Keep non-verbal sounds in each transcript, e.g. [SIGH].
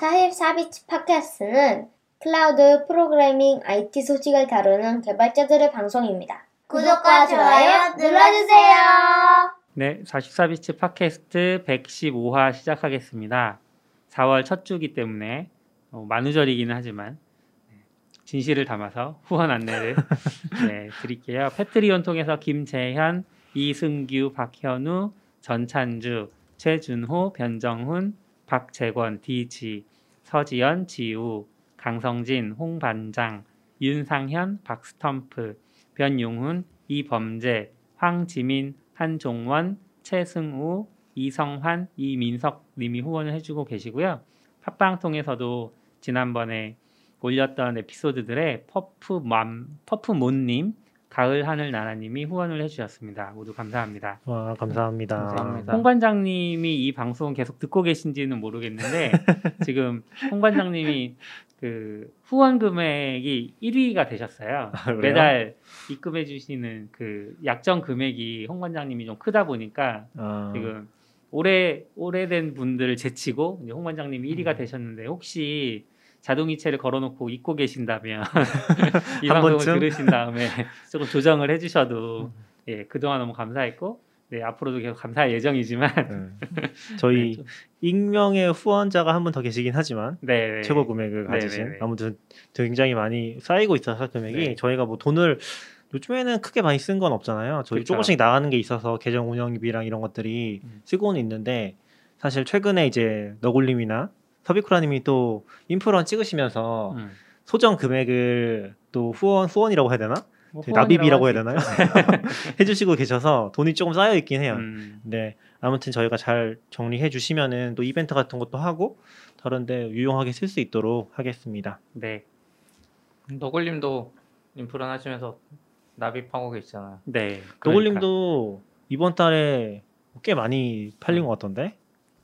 44비치 팟캐스트는 클라우드 프로그래밍 IT 소식을 다루는 개발자들의 방송입니다. 구독과 좋아요 눌러주세요. 네, 44비치 팟캐스트 115화 시작하겠습니다. 4월 첫 주기 때문에 어, 만우절이기는 하지만 네, 진실을 담아서 후원 안내를 [LAUGHS] 네, 드릴게요. 패트리온 통해서 김재현, 이승규, 박현우, 전찬주, 최준호, 변정훈, 박재권, 디지, 서지연, 지우, 강성진, 홍반장, 윤상현, 박스텀프, 변용훈, 이범재, 황지민, 한종원, 최승우, 이성환, 이민석 님이 후원을 해주고 계시고요. 팟빵 통해서도 지난번에 올렸던 에피소드들의 퍼프맘, 퍼프몬님, 가을 하늘 나라님이 후원을 해주셨습니다. 모두 감사합니다. 와 감사합니다. 감사합니다. 홍 관장님이 이 방송 계속 듣고 계신지는 모르겠는데 [LAUGHS] 지금 홍 관장님이 그 후원 금액이 1위가 되셨어요. 아? 매달 입금해 주시는 그 약정 금액이 홍 관장님이 좀 크다 보니까 아, 지금 오래 오래된 분들을 제치고 홍 관장님이 음. 1위가 되셨는데 혹시 자동이체를 걸어놓고 잊고 계신다면 [LAUGHS] [LAUGHS] 이한 방송을 번쯤? 들으신 다음에 [LAUGHS] 조금 조정을 해주셔도 음. 예 그동안 너무 감사했고 네 앞으로도 계속 감사할 예정이지만 네. 저희 네, 좀- 익명의 후원자가 한 분 더 계시긴 하지만 네, 네. 최고 금액을 네, 가지신 네, 네. 아무튼 굉장히 많이 쌓이고 있어서 금액이 네. 저희가 뭐 돈을 요즘에는 크게 많이 쓴 건 없잖아요. 저희 그쵸. 조금씩 나가는 게 있어서 계정 운영비랑 이런 것들이 음. 쓰고는 있는데 사실 최근에 이제 너굴님이나 서비쿠라님이 또 인프런 찍으시면서 음. 소정 금액을 또 후원 후원이라고 해야 되나? 뭐 나비비라고 해야 되나요? [LAUGHS] 해주시고 계셔서 돈이 조금 쌓여 있긴 해요. 음, 네, 아무튼 저희가 잘 정리해 주시면은 또 이벤트 같은 것도 하고 다른데 유용하게 쓸 수 있도록 하겠습니다. 네, 너굴님도 인프런 하시면서 납입하고 계시잖아요. 네. 그러니까 노골님도 이번 달에 꽤 많이 팔린 것 같던데.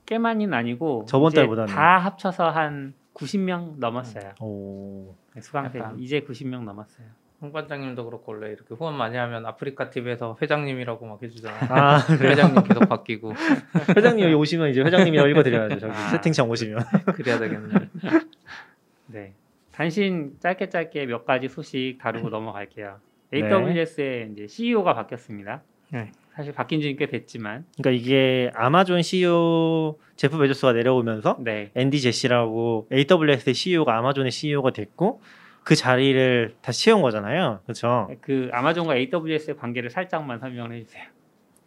꽤 많이는 아니고 저번 달보다는. 다 합쳐서 한 90명 넘었어요. 오, 네, 수강생 약간- 이제 90명 넘었어요. 홍 반장님도 그렇고 원래 이렇게 후원 많이 하면 아프리카 TV에서 회장님이라고 막 해주잖아요. 아 그래요? 회장님 계속 바뀌고 [LAUGHS] 회장님 여기 오시면 이제 회장님이라고 읽어드려야죠. 저기 아. 채팅창 오시면. [LAUGHS] 그래야 되겠네요. 네. 단신 짧게 짧게 몇 가지 소식 다루고 [LAUGHS] 넘어갈게요. 네. AWS의 이제 CEO가 바뀌었습니다. 네. 사실 바뀐 지는 꽤 됐지만, 그러니까 이게 아마존 CEO 제프 베조스가 내려오면서 네, 앤디 제시라고 AWS의 CEO가 아마존의 CEO가 됐고 그 자리를 다시 채운 거잖아요. 그렇죠? 그 아마존과 AWS의 관계를 살짝만 설명을 해주세요.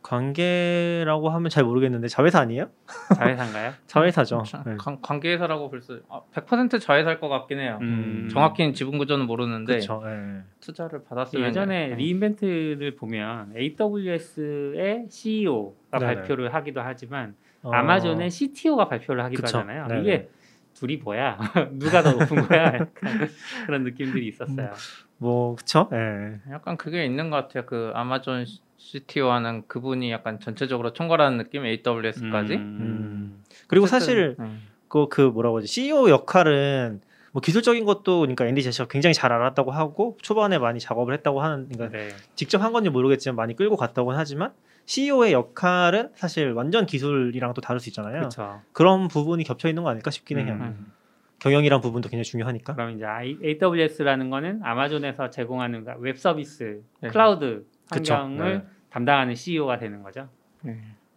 관계라고 하면 잘 모르겠는데 자회사 아니에요? 자회사인가요? [LAUGHS] 자회사죠. 네. 관- 관계회사라고 벌써 아, 100% 자회사일 것 같긴 해요. 음, 정확히는 지분 구조는 모르는데 그렇죠. 예. 투자를 받았으면 예전에 네. 리인벤트를 보면 AWS의 CEO가 네네. 발표를 하기도 하지만 어, 아마존의 CTO가 발표를 하기도 그쵸. 하잖아요. 네네. 이게 둘이 뭐야? [LAUGHS] 누가 더 높은 거야? [LAUGHS] 그런 느낌들이 있었어요. 뭐 그쵸? 예. 약간 그게 있는 것 같아요. 그 아마존 CTO하는 그분이 약간 전체적으로 총괄하는 느낌 AWS까지. 음, 그리고 사실 네. 그, 그 뭐라고 하지 CEO 역할은 뭐 기술적인 것도 그러니까 앤디 제시가 굉장히 잘 알았다고 하고 초반에 많이 작업을 했다고 하는 그러니까 네. 직접 한 건지 모르겠지만 많이 끌고 갔다고는 하지만 CEO의 역할은 사실 완전 기술이랑 또 다를 수 있잖아요. 그렇죠. 그런 부분이 겹쳐 있는 거 아닐까 싶기는 해요. 음. 경영이란 부분도 굉장히 중요하니까. 그럼 이제 AWS라는 거는 아마존에서 제공하는 그러니까 웹 서비스, 네. 클라우드. 환경을 네. 담당하는 CEO가 되는 거죠.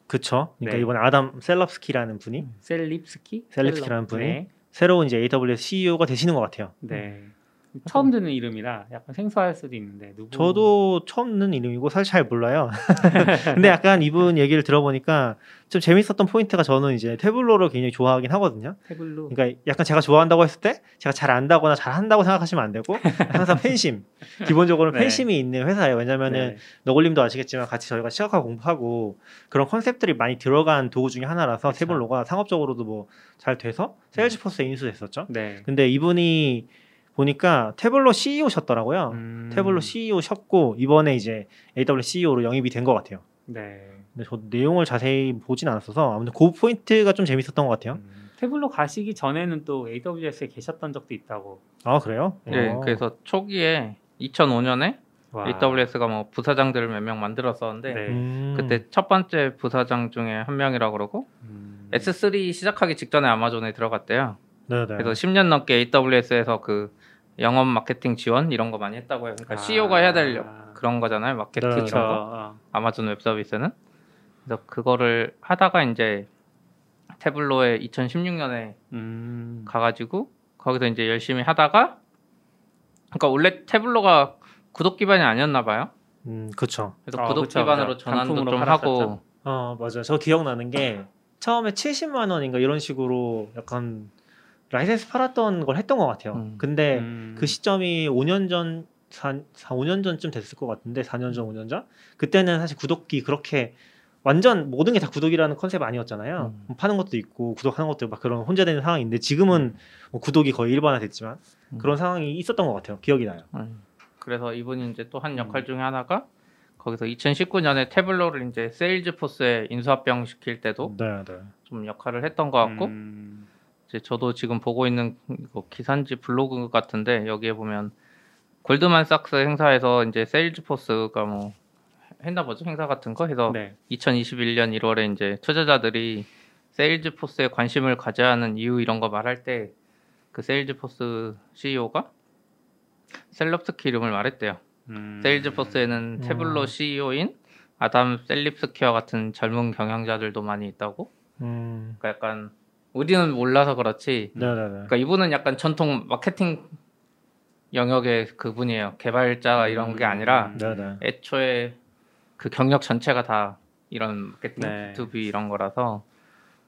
그쵸? 그러니까 네. 이번에 아담 셀립스키라는 분이 셀립스키? 셀립스키라는 분이 네. 새로운 이제 AWS CEO가 되시는 것 같아요. 네. 처음 듣는 이름이라 약간 생소할 수도 있는데 누구? 저도 처음 듣는 이름이고 사실 잘 몰라요. [LAUGHS] 근데 약간 이분 얘기를 들어보니까 좀 재밌었던 포인트가 저는 이제 태블로를 굉장히 좋아하긴 하거든요. 태블로. 그러니까 약간 제가 좋아한다고 했을 때 제가 잘 안다거나 잘 한다고 생각하시면 안 되고 항상 팬심. [LAUGHS] 기본적으로 네. 팬심이 있는 회사예요. 왜냐면은 네. 너굴님도 아시겠지만 같이 저희가 시각화 공부하고 그런 컨셉들이 많이 들어간 도구 중에 하나라서 그쵸. 태블로가 상업적으로도 뭐 잘 돼서 세일즈포스에 인수됐었죠. 네. 근데 이분이 보니까 태블로 CEO셨더라고요. 음, 태블로 CEO셨고 이번에 이제 AWS CEO로 영입이 된 것 같아요. 네. 근데 저 내용을 자세히 보진 않았어서 아무튼 그 포인트가 좀 재밌었던 것 같아요. 음, 태블로 가시기 전에는 또 AWS에 계셨던 적도 있다고. 아 그래요? 네, 어. 그래서 초기에 2005년에 와. AWS가 뭐 부사장들을 몇 명 만들었었는데 네. 음. 그때 첫 번째 부사장 중에 한 명이라 그러고 음, S3 시작하기 직전에 아마존에 들어갔대요. 네네. 그래서 10년 넘게 AWS에서 그 영업 마케팅 지원 이런 거 많이 했다고 해요. 그러니까 아. CEO가 해야 될 역- 그런 거잖아요. 마케팅 네, 이런 그쵸. 거. 어. 아마존 웹 서비스는. 그래서 그거를 하다가 이제 태블로에 2016년에 음. 가가지고 거기서 이제 열심히 하다가 그러니까 원래 태블로가 구독 기반이 아니었나 봐요. 음, 그쵸. 그래서 어, 구독 그쵸, 기반으로 그쵸. 전환도 좀 팔았었죠. 하고 어, 맞아요. 저 기억나는 게 처음에 70만 원인가 이런 식으로 약간 라이센스 팔았던 걸 했던 것 같아요. 음. 근데 음. 그 시점이 5년 전, 4, 4, 5년 전쯤 됐을 것 같은데 4년 전, 5년 전? 그때는 사실 구독이 그렇게 완전 모든 게 다 구독이라는 컨셉 아니었잖아요. 음. 뭐 파는 것도 있고 구독하는 것도 막 그런 혼재되는 상황인데 지금은 뭐 구독이 거의 일반화됐지만 음. 그런 상황이 있었던 것 같아요. 기억이 나요. 음. 그래서 이분이 이제 또한 음. 역할 중에 하나가 거기서 2019년에 태블로를 이제 세일즈포스에 인수합병 시킬 때도 네, 네. 좀 역할을 했던 것 같고 음. 저도 지금 보고 있는 이거 기산지 블로그 같은데 여기에 보면 골드만삭스 행사에서 이제 세일즈포스가 뭐 했나 보죠 행사 같은 거 해서 네. 2021년 1월에 이제 투자자들이 세일즈포스에 관심을 가져야 하는 이유 이런 거 말할 때 그 세일즈포스 CEO가 셀럽스키 이름을 말했대요. 음. 세일즈포스에는 음. 태블로 CEO인 아담 셀립스키와 같은 젊은 경영자들도 많이 있다고. 음, 그러니까 약간 우리는 몰라서 그렇지. 네, 네, 네. 그러니까 이분은 약간 전통 마케팅 영역의 그분이에요. 개발자 이런 게 아니라 네, 네. 애초에 그 경력 전체가 다 이런 마케팅 네. B2B 이런 거라서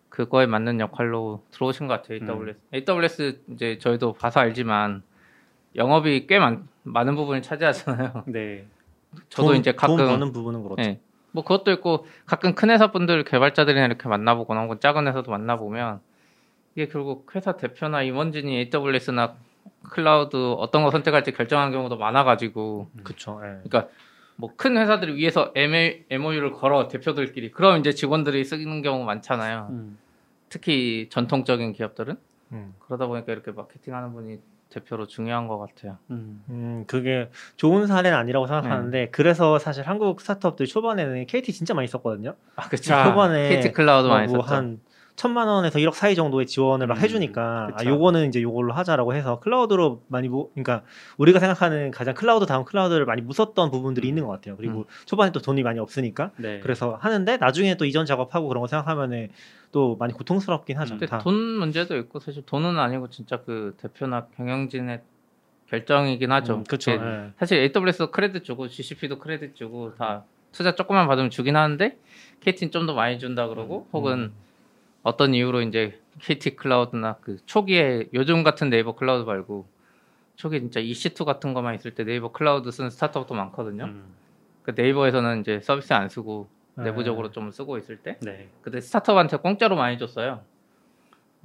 그거에 맞는 역할로 들어오신 것 같아요. AWS. AWS 이제 저희도 봐서 알지만 영업이 꽤 많, 많은 부분을 차지하잖아요. [LAUGHS] 네. 저도 돈- 이제 가끔 돈 버는 부분은 그렇죠. 예. 뭐 그것도 있고 가끔 큰 회사 분들 개발자들이나 이렇게 만나보거나 혹은 작은 회사도 만나보면 이게 결국 회사 대표나 임원진이 AWS나 클라우드 어떤 거 선택할지 결정하는 경우도 많아가지고 그쵸. 예. 뭐큰 회사들이 위해서 MOU를 걸어 대표들끼리 그럼 이제 직원들이 쓰는 경우 많잖아요. 음. 특히 전통적인 기업들은 음. 그러다 보니까 이렇게 마케팅하는 분이 대표로 중요한 것 같아요. 음. 음, 그게 좋은 사례는 아니라고 생각하는데 그래서 사실 한국 스타트업들 초반에는 KT 진짜 많이 썼거든요. 아 그쵸. 아, 초반에 KT 클라우드 많이 썼죠. 뭐한 천만 원에서 1억 사이 정도의 지원을 막 음, 해주니까 아, 그쵸. 요거는 이제 요걸로 하자라고 해서 클라우드로 많이 뭐 그러니까 우리가 생각하는 가장 클라우드 다운 클라우드를 많이 못 썼던 부분들이 있는 것 같아요. 그리고 초반에 또 돈이 많이 없으니까 네. 그래서 하는데 나중에 또 이전 작업하고 그런 거 생각하면은 또 많이 고통스럽긴 하죠. 근데 다. 돈 문제도 있고 사실 돈은 아니고 진짜 그 대표나 경영진의 결정이긴 하죠. 음, 그쵸. 이게 예. 사실 AWS 크레딧 주고 GCP도 크레딧 주고 다 투자 조금만 받으면 주긴 하는데 KT는 좀 더 많이 준다 그러고 혹은 음. 어떤 이유로 이제 KT 클라우드나 그 초기에 요즘 같은 네이버 클라우드 말고 초기에 진짜 EC2 같은 거만 있을 때 네이버 클라우드 쓰는 스타트업도 많거든요. 음. 그 네이버에서는 이제 서비스 안 쓰고 네. 내부적으로 좀 쓰고 있을 때 네. 그때 스타트업한테 공짜로 많이 줬어요.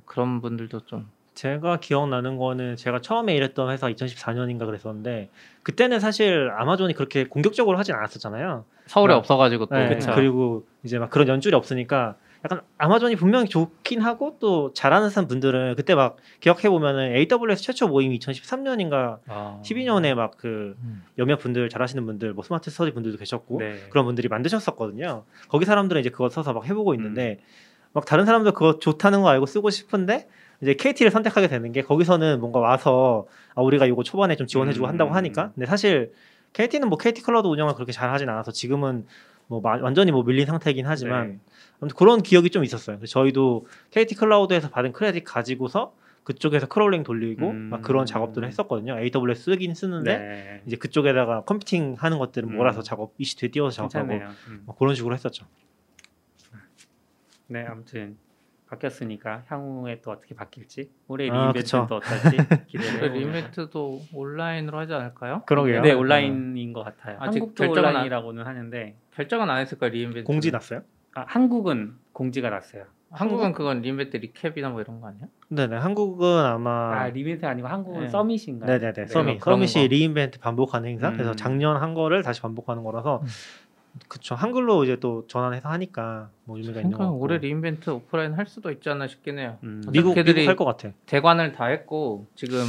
그런 분들도 좀 제가 기억나는 거는 제가 처음에 일했던 회사 2014년인가 그랬었는데 그때는 사실 아마존이 그렇게 공격적으로 하진 않았었잖아요. 서울에 네. 없어가지고 또 네, 그쵸. 그리고 이제 막 그런 연줄이 없으니까 약간 아마존이 분명히 좋긴 하고 또 잘하는 사람 분들은 그때 막 기억해 보면은 AWS 최초 모임이 2013년인가 아. 12년에 막 그 음. 몇몇 분들 잘하시는 분들 뭐 스마트 스터디 분들도 계셨고 네. 그런 분들이 만드셨었거든요. 거기 사람들은 이제 그거 써서 막 해보고 있는데 음. 막 다른 사람들 그거 좋다는 거 알고 쓰고 싶은데 이제 KT를 선택하게 되는 게 거기서는 뭔가 와서 아, 우리가 이거 초반에 좀 지원해주고 음. 한다고 하니까 근데 사실 KT는 뭐 KT 클라우드 운영을 그렇게 잘 하진 않아서 지금은 뭐 마- 완전히 뭐 밀린 상태이긴 하지만 네. 아무튼 그런 기억이 좀 있었어요. 저희도 KT 클라우드에서 받은 크레딧 가지고서 그쪽에서 크롤링 돌리고 음. 막 그런 작업들을 했었거든요. AWS 쓰긴 쓰는데 네. 이제 그쪽에다가 컴퓨팅 하는 것들은 음. 몰아서 작업 EC2에 띄워서 작업하고. 음. 뭐 그런 식으로 했었죠. 네, 아무튼 바뀌었으니까 향후에 또 어떻게 바뀔지 올해 아, re:Invent는 그쵸. 또 [LAUGHS] 어떨지 기대를. re:Invent도 온라인으로 하지 않을까요? 그러게요. 네, 온라인인 것 같아요. 아직 결정은 안- 온라인이라고는 하는데 결정은 안 했을 거예요 re:Invent. 공지 났어요? 아, 한국은 공지가 났어요. 한국은 그건 re:Invent recap이나 뭐 이런 거 아니야? 네네 한국은 아마 아, re:Invent 아니고 한국은 네. summit인가요? 네네네 네, summit summit이 거. re:Invent 반복하는 행사 음. 그래서 작년 한 거를 다시 반복하는 거라서 그쵸 한글로 이제 또 전환해서 하니까 뭐 의미가 있는 거 같고 올해 re:Invent 오프라인 할 수도 있지 않나 싶긴 해요. 음. 미국 걔들이- 미국 할것 같아. 대관을 다 했고 지금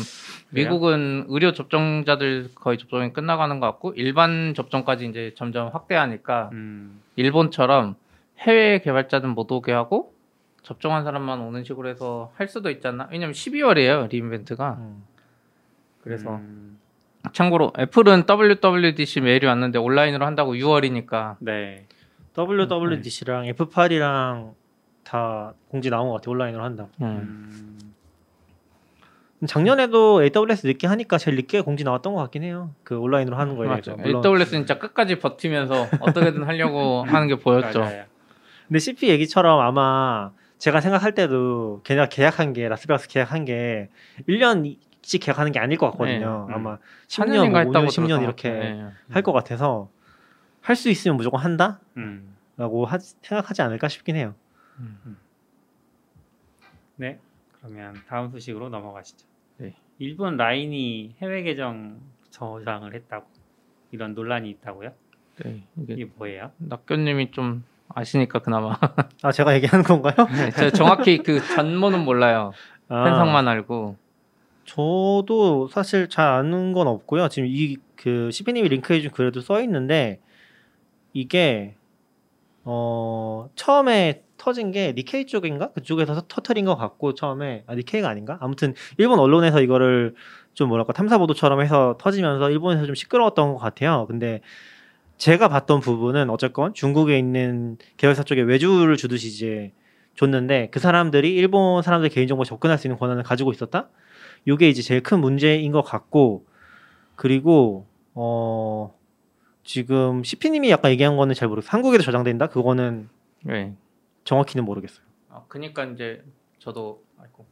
미국은 의료 종사자들 거의 접종이 끝나가는 것 같고 일반 접종까지 이제 점점 확대하니까 음. 일본처럼 해외 개발자는 못 오게 하고 접종한 사람만 오는 식으로 해서 할 수도 않나? 왜냐면 12월이에요 re:Invent가. 음. 그래서 음, 참고로 애플은 WWDC 메일이 왔는데 온라인으로 한다고 6월이니까 네. WWDC랑 F8이랑 다 공지 나온 것 같아요. 온라인으로 한다. 음, 작년에도 AWS 늦게 하니까 제일 늦게 공지 나왔던 것 같긴 해요. 그 온라인으로 하는 거에 맞죠. 대해서. 물론 AWS 진짜 끝까지 버티면서 어떻게든 하려고 [LAUGHS] 하는 게 보였죠. 맞아요. 근데 CP 얘기처럼 아마 제가 생각할 때도 걔네가 계약한 게 라스베가스 계약한 게 1년씩 계약하는 게 아닐 것 같거든요. 네. 음. 아마 4년인가 10년, 뭐 5년, 했다고 10년 들었던 이렇게 것 같아요. 네. 할 것 같아서 할 수 있으면 무조건 한다라고 음, 하- 생각하지 않을까 싶긴 해요. 네. 그러면 다음 소식으로 넘어가시죠. 네. 일본 라인이 해외 계정 저장을 했다고 이런 논란이 있다고요? 네, 이게 이게 뭐예요? 낙교님이 좀 아시니까 그나마. [LAUGHS] 아 제가 얘기하는 건가요? 네, 제가 [LAUGHS] 정확히 그 전모는 몰라요. 아, 현상만 알고. 저도 사실 잘 아는 건 없고요. 지금 이그 CP님이 링크해준 글에도 써 있는데 이게 어 처음에 터진 게 니케이 쪽인가 그쪽에서 터- 터트린 것 같고 처음에 아 니케이가 아닌가 아무튼 일본 언론에서 이거를 좀 뭐랄까 탐사 보도처럼 해서 터지면서 일본에서 좀 시끄러웠던 것 같아요. 근데 제가 봤던 부분은 어쨌건 중국에 있는 계열사 쪽에 외주를 주듯이 이제 줬는데 그 사람들이 일본 사람들 개인정보 접근할 수 있는 권한을 가지고 있었다. 이게 이제 제일 큰 문제인 것 같고 그리고 어 지금 CP님이 약간 얘기한 거는 잘 모르겠어요. 한국에도 저장된다? 그거는 네. 정확히는 모르겠어요. 아, 그니까 이제 저도 아이고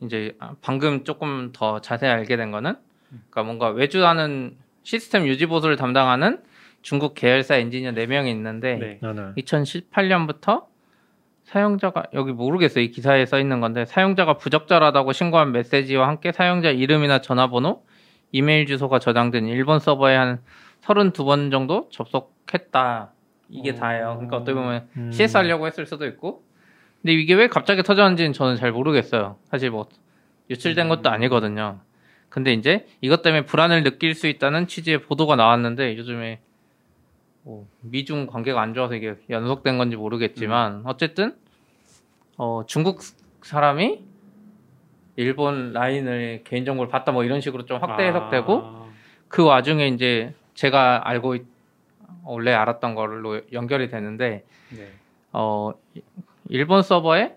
이제 아, 방금 조금 더 자세히 알게 된 거는 그러니까 뭔가 외주하는 시스템 유지 보수를 담당하는 중국 계열사 엔지니어 4명이 있는데 네. 나는 2018년부터 사용자가 여기 모르겠어요. 이 기사에 써 있는 건데 사용자가 부적절하다고 신고한 메시지와 함께 사용자 이름이나 전화번호, 이메일 주소가 저장된 일본 서버에 한 32번 정도 접속했다. 이게 어. 다예요. 그러니까 어떻게 보면 음. CS 하려고 했을 수도 있고. 근데 이게 왜 갑자기 터졌는지는 저는 잘 모르겠어요. 사실 뭐 유출된 것도 아니거든요. 근데 이제 이것 때문에 불안을 느낄 수 있다는 취지의 보도가 나왔는데 요즘에 뭐 미중 관계가 안 좋아서 이게 연속된 건지 모르겠지만 어쨌든 어 중국 사람이 일본 라인을 개인정보를 봤다 뭐 이런 식으로 좀 확대 해석되고 아, 그 와중에 이제 제가 알고 있- 원래 알았던 걸로 연결이 되는데 네. 어 이- 일본 서버에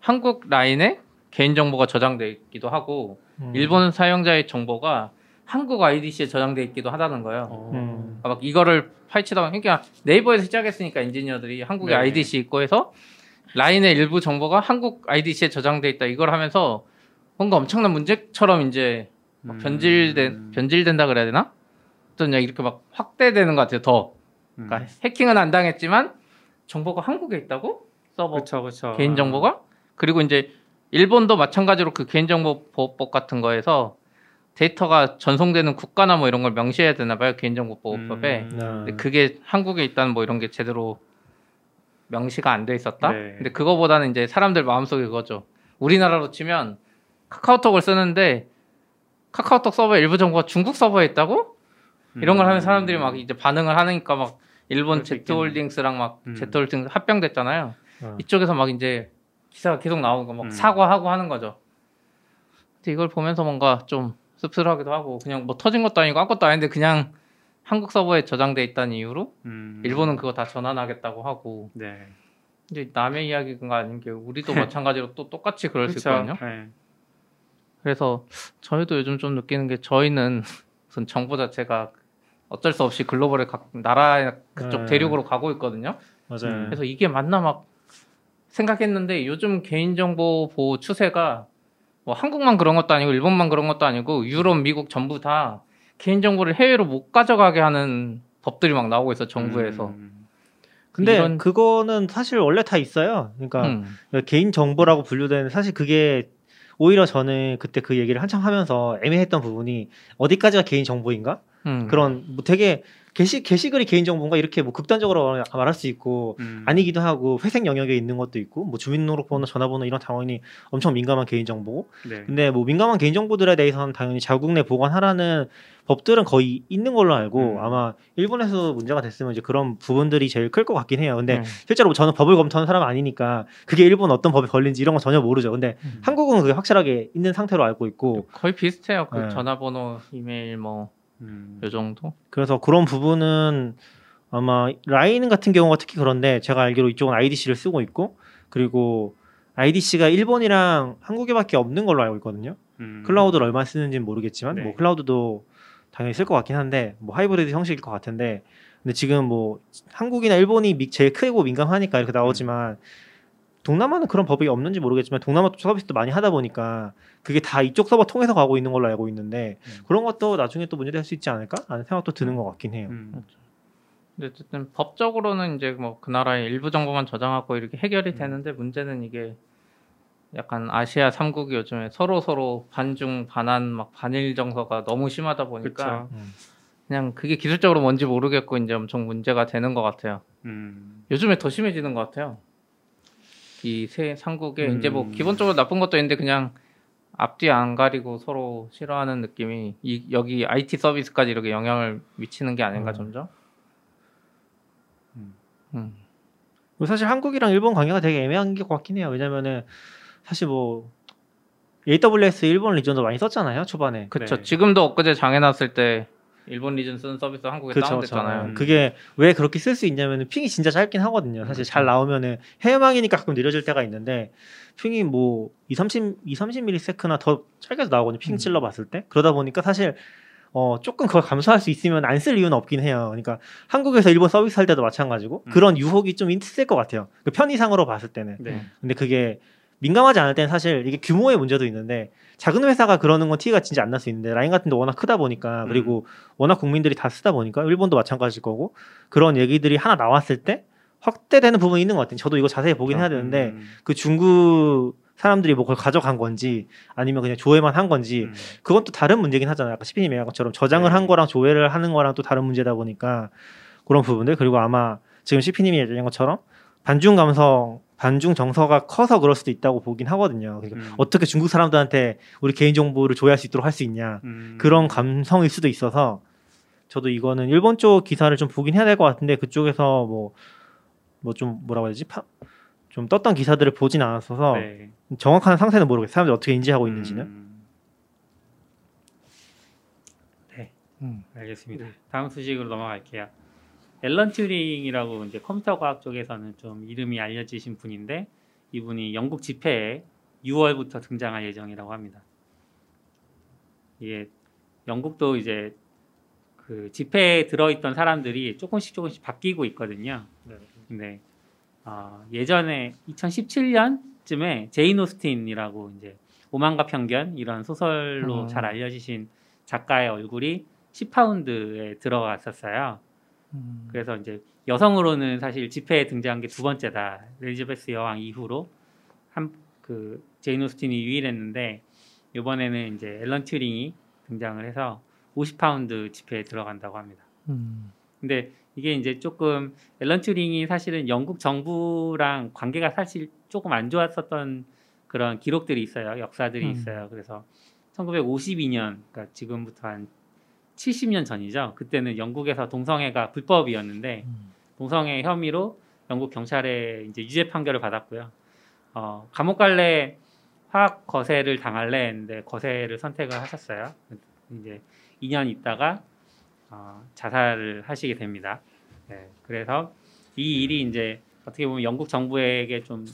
한국 라인에 개인 정보가 저장돼 있기도 하고 음. 일본 사용자의 정보가 한국 IDC에 저장돼 있기도 하다는 거예요. 어, 음. 그러니까 막 이거를 파헤치다가 그러니까 네이버에서 시작했으니까 엔지니어들이 한국에 네. IDC 있고 해서 라인의 일부 정보가 한국 IDC에 저장돼 있다 이걸 하면서 뭔가 엄청난 문제처럼 이제 막 음. 변질된 변질된다 그래야 되나? 어떤 이렇게 막 확대되는 것 같아요. 더 음. 그러니까 해킹은 안 당했지만 정보가 한국에 있다고 서버 그렇죠, 그렇죠. 개인 정보가 그리고 이제 일본도 마찬가지로 그 개인정보 보호법 같은 거에서 데이터가 전송되는 국가나 뭐 이런 걸 명시해야 되나 봐요 개인정보 보호법에 음. 네. 근데 그게 한국에 있다는 뭐 이런 게 제대로 명시가 안 돼 있었다. 네. 근데 그거보다는 이제 사람들 마음속에 그거죠. 우리나라로 치면 카카오톡을 쓰는데 카카오톡 서버 일부 정보가 중국 서버에 있다고? 이런 걸 하면 사람들이 막 이제 반응을 하니까 막 일본 음. 제트홀딩스랑 막 음. 제트홀딩스 합병됐잖아요. 어. 이쪽에서 막 이제 기사가 계속 나오고 막 음. 사과하고 하는 거죠. 근데 이걸 보면서 뭔가 좀 씁쓸하기도 하고 그냥 뭐 터진 것도 아니고 아무것도 아닌데 그냥 한국 서버에 저장돼 있다는 이유로 음. 일본은 그거 다 전환하겠다고 하고 네. 이제 남의 이야기가 아닌 게 우리도 마찬가지로 또 똑같이 그럴 수 그렇죠. 있거든요. 네. 그래서 저희도 요즘 좀 느끼는 게 저희는 [LAUGHS] 우선 정보 자체가 어쩔 수 없이 글로벌에 각 나라 그쪽 네. 대륙으로 가고 있거든요. 맞아요. 음. 그래서 이게 맞나 막 생각했는데 요즘 개인정보 보호 추세가 뭐 한국만 그런 것도 아니고 일본만 그런 것도 아니고 유럽, 미국 전부 다 개인정보를 해외로 못 가져가게 하는 법들이 막 나오고 있어 정부에서. 음. 근데 이런- 그거는 사실 원래 다 있어요. 그러니까 음. 개인 정보라고 분류되는 사실 그게 오히려 저는 그때 그 얘기를 한참 하면서 애매했던 부분이 어디까지가 개인 정보인가? 음. 그런 뭐 되게 게시 게시글이 개인 정보인가 이렇게 뭐 극단적으로 말할 수 있고 음. 아니기도 하고 회색 영역에 있는 것도 있고 뭐 주민등록번호, 전화번호 이런 당연히 엄청 민감한 개인 정보고 네. 근데 뭐 민감한 개인 정보들에 대해서는 당연히 자국 내 보관하라는 법들은 거의 있는 걸로 알고 음. 아마 일본에서 문제가 됐으면 이제 그런 부분들이 제일 클 것 같긴 해요. 근데 네. 실제로 저는 법을 검토하는 사람 아니니까 그게 일본 어떤 법에 걸린지 이런 건 전혀 모르죠. 근데 음. 한국은 그게 확실하게 있는 상태로 알고 있고 거의 비슷해요. 그 네. 전화번호, 이메일 뭐 요 음. 정도. 그래서 그런 부분은 아마 라인 같은 경우가 특히 그런데 제가 알기로 이쪽은 IDC를 쓰고 있고 그리고 IDC가 일본이랑 한국에밖에 없는 걸로 알고 있거든요. 음. 클라우드를 얼마 쓰는지는 모르겠지만 네. 뭐 클라우드도 당연히 쓸 것 같긴 한데 뭐 하이브리드 형식일 것 같은데 근데 지금 뭐 한국이나 일본이 미- 제일 크고 민감하니까 이렇게 나오지만 동남아는 그런 법이 없는지 모르겠지만 동남아 서비스도 많이 하다 보니까 그게 다 이쪽 서버 통해서 가고 있는 걸로 알고 있는데 음. 그런 것도 나중에 또 문제될 수 있지 않을까 하는 생각도 드는 것 같긴 해요. 음. 근데 어쨌든 법적으로는 이제 뭐 그 나라의 일부 정보만 저장하고 이렇게 해결이 음. 되는데 문제는 이게 약간 아시아 3국이 요즘에 서로 서로 반중 반한 막 반일 정서가 너무 심하다 보니까. 음. 그냥 그게 기술적으로 뭔지 모르겠고 이제 엄청 문제가 되는 것 같아요. 음. 요즘에 더 심해지는 것 같아요. 이세 삼국에 음. 이제 뭐 기본적으로 나쁜 것도 있는데 그냥 앞뒤 안 가리고 서로 싫어하는 느낌이 이 여기 IT 서비스까지 이렇게 영향을 미치는 게 아닌가 음. 점점. 음. 음. 사실 한국이랑 일본 관계가 되게 애매한 것 같긴 해요. 왜냐면은 사실 뭐 AWS 일본 리전도 많이 썼잖아요 초반에. 그쵸. 네. 지금도 엊그제 장애 났을 때 일본 리전 쓰는 서비스 한국에 그쵸, 다운됐잖아요. 그쵸. 그게 왜 그렇게 쓸 수 있냐면은 핑이 진짜 짧긴 하거든요. 사실 잘 나오면은 해외망이니까 가끔 느려질 때가 있는데 핑이 뭐 2, 30, 2, 30ms나 더 짧게 나오거든요. 핑 음. 찔러 봤을 때. 그러다 보니까 사실 어 조금 그걸 감수할 수 있으면 안 쓸 이유는 없긴 해요. 그러니까 한국에서 일본 서비스 할 때도 마찬가지고 음. 그런 유혹이 좀 있을 것 같아요. 그 편의상으로 봤을 때는. 네. 근데 그게 민감하지 않을 때는 사실 이게 규모의 문제도 있는데 작은 회사가 그러는 건 티가 진짜 안 날 수 있는데 라인 같은 데 워낙 크다 보니까 음. 그리고 워낙 국민들이 다 쓰다 보니까 일본도 마찬가지일 거고 그런 얘기들이 하나 나왔을 때 확대되는 부분이 있는 것 같아요. 저도 이거 자세히 보긴 해야 되는데 음. 그 중국 사람들이 뭐 그걸 가져간 건지 아니면 그냥 조회만 한 건지 음. 그건 또 다른 문제긴 하잖아요. 아까 시피님 얘기한 것처럼 저장을 네. 한 거랑 조회를 하는 거랑 또 다른 문제다 보니까 그런 부분들 그리고 아마 지금 시피님이 얘기한 것처럼 반중 감성, 반중 정서가 커서 그럴 수도 있다고 보긴 하거든요. 그러니까 음. 어떻게 중국 사람들한테 우리 개인 정보를 조회할 수 있도록 할 수 있냐 음. 그런 감성일 수도 있어서 저도 이거는 일본 쪽 기사를 좀 보긴 해야 될 것 같은데 그쪽에서 뭐 뭐 좀 뭐라고 해야 되지 파- 좀 떴던 기사들을 보진 않았어서 네. 정확한 상태는 모르겠어요. 사람들이 어떻게 인지하고 있는지는. 음. 네, 음. 알겠습니다. 다음 소식으로 넘어갈게요. 앨런 튜링이라고 이제 컴퓨터 과학 쪽에서는 좀 이름이 알려지신 분인데 이분이 영국 집회에 6월부터 등장할 예정이라고 합니다. 이게 영국도 이제 그 지폐에 들어있던 사람들이 조금씩 조금씩 바뀌고 있거든요. 근데 어, 예전에 2017년쯤에 제인 오스틴이라고 이제 오만과 편견 이런 소설로 음. 잘 알려지신 작가의 얼굴이 10파운드에 들어갔었어요. 음. 그래서 이제 여성으로는 사실 지폐에 등장한 게 두 번째다. 엘리자베스 여왕 이후로 한 그 제인 오스틴이 유일했는데 이번에는 이제 앨런 튜링이 등장을 해서 50파운드 지폐에 들어간다고 합니다. 음. 근데 이게 이제 조금 앨런 튜링이 사실은 영국 정부랑 관계가 사실 조금 안 좋았었던 그런 기록들이 있어요. 역사들이 음. 있어요. 그래서 1952년, 그러니까 지금부터 한 70년 전이죠. 그때는 영국에서 동성애가 불법이었는데 음. 동성애 혐의로 영국 경찰에 이제 유죄 판결을 받았고요. 어, 감옥 갈래 화학 거세를 당할래 했는데 거세를 선택을 하셨어요. 이제 2년 있다가 어, 자살을 하시게 됩니다. 네, 그래서 이 일이 이제 어떻게 보면 영국 정부에게 좀